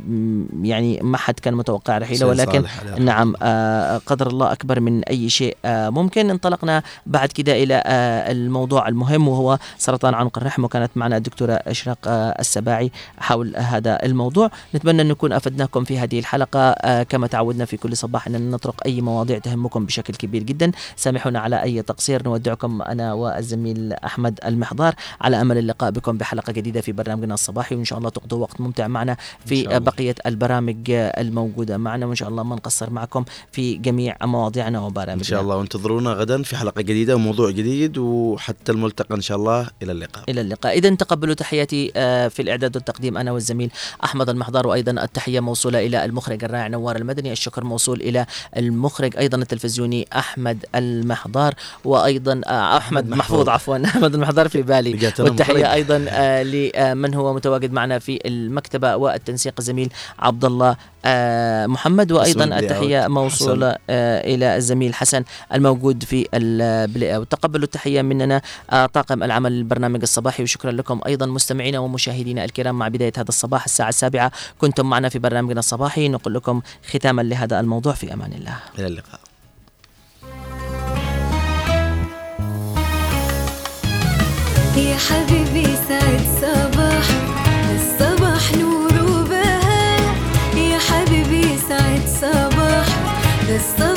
يعني ما حد كان متوقع رحيله ولكن نعم آه، قدر الله أكبر من أي شيء ممكن. انطلقنا بعد كده إلى الموضوع المهم وهو سرطان عنق الرحم وكانت معنا الدكتورة إشراق السباعي حول هذا الموضوع. نتمنى أن نكون أفدناكم في هذه الحلقة كما تعودنا في كل صباح ان نطرق أي مواضيع تهمكم بشكل كبير جدا. سامحونا على أي تقصير نودعكم أنا والزميل أحمد المحضار على أمل اللقاء بكم بحلقة جديدة في برنامجنا الصباحي وإن شاء الله تقضوا وقت ممتع معنا في بقية البرامج الموجودة معنا وإن شاء الله ما نقصر معكم في جميع مواضيعنا وبرامجنا. إن شاء الله وانتظرونا غدا في حلقة جديدة وموضوع جديد وحتى الملتقى إن شاء الله. إلى اللقاء. إلى اللقاء. اذا تقبلوا تحياتي آه، في الإعداد والتقديم أنا والزميل أحمد المحضار وأيضا التحية موصولة إلى المخرج الرائع نوار المدني الشكر موصول إلى المخرج أيضا التلفزيوني أحمد المحضار. وأيضا آه، أحمد محفوظ. عفوا أحمد المحضار في بالي. والتحية. أيضا آه، لمن هو متواجد معنا في المكتبة والتنسيق الزميل عبد الله آه، محمد. وأيضا التحية. موصولة إلى الزميل حسن الموجود في ال playout تقبلوا التحية مننا طاقم العمل البرنامج الصباحي. وشكرا لكم أيضا مستمعينا ومشاهدينا الكرام مع بدايه هذا الصباح الساعة السابعة. كنتم معنا في برنامجنا الصباحي. نقول لكم ختاما لهذا الموضوع في أمان الله. إلى اللقاء. يا حبيبي سعد صباح. الصباح نور وبهاء. يا حبيبي سعد صباح. الصباح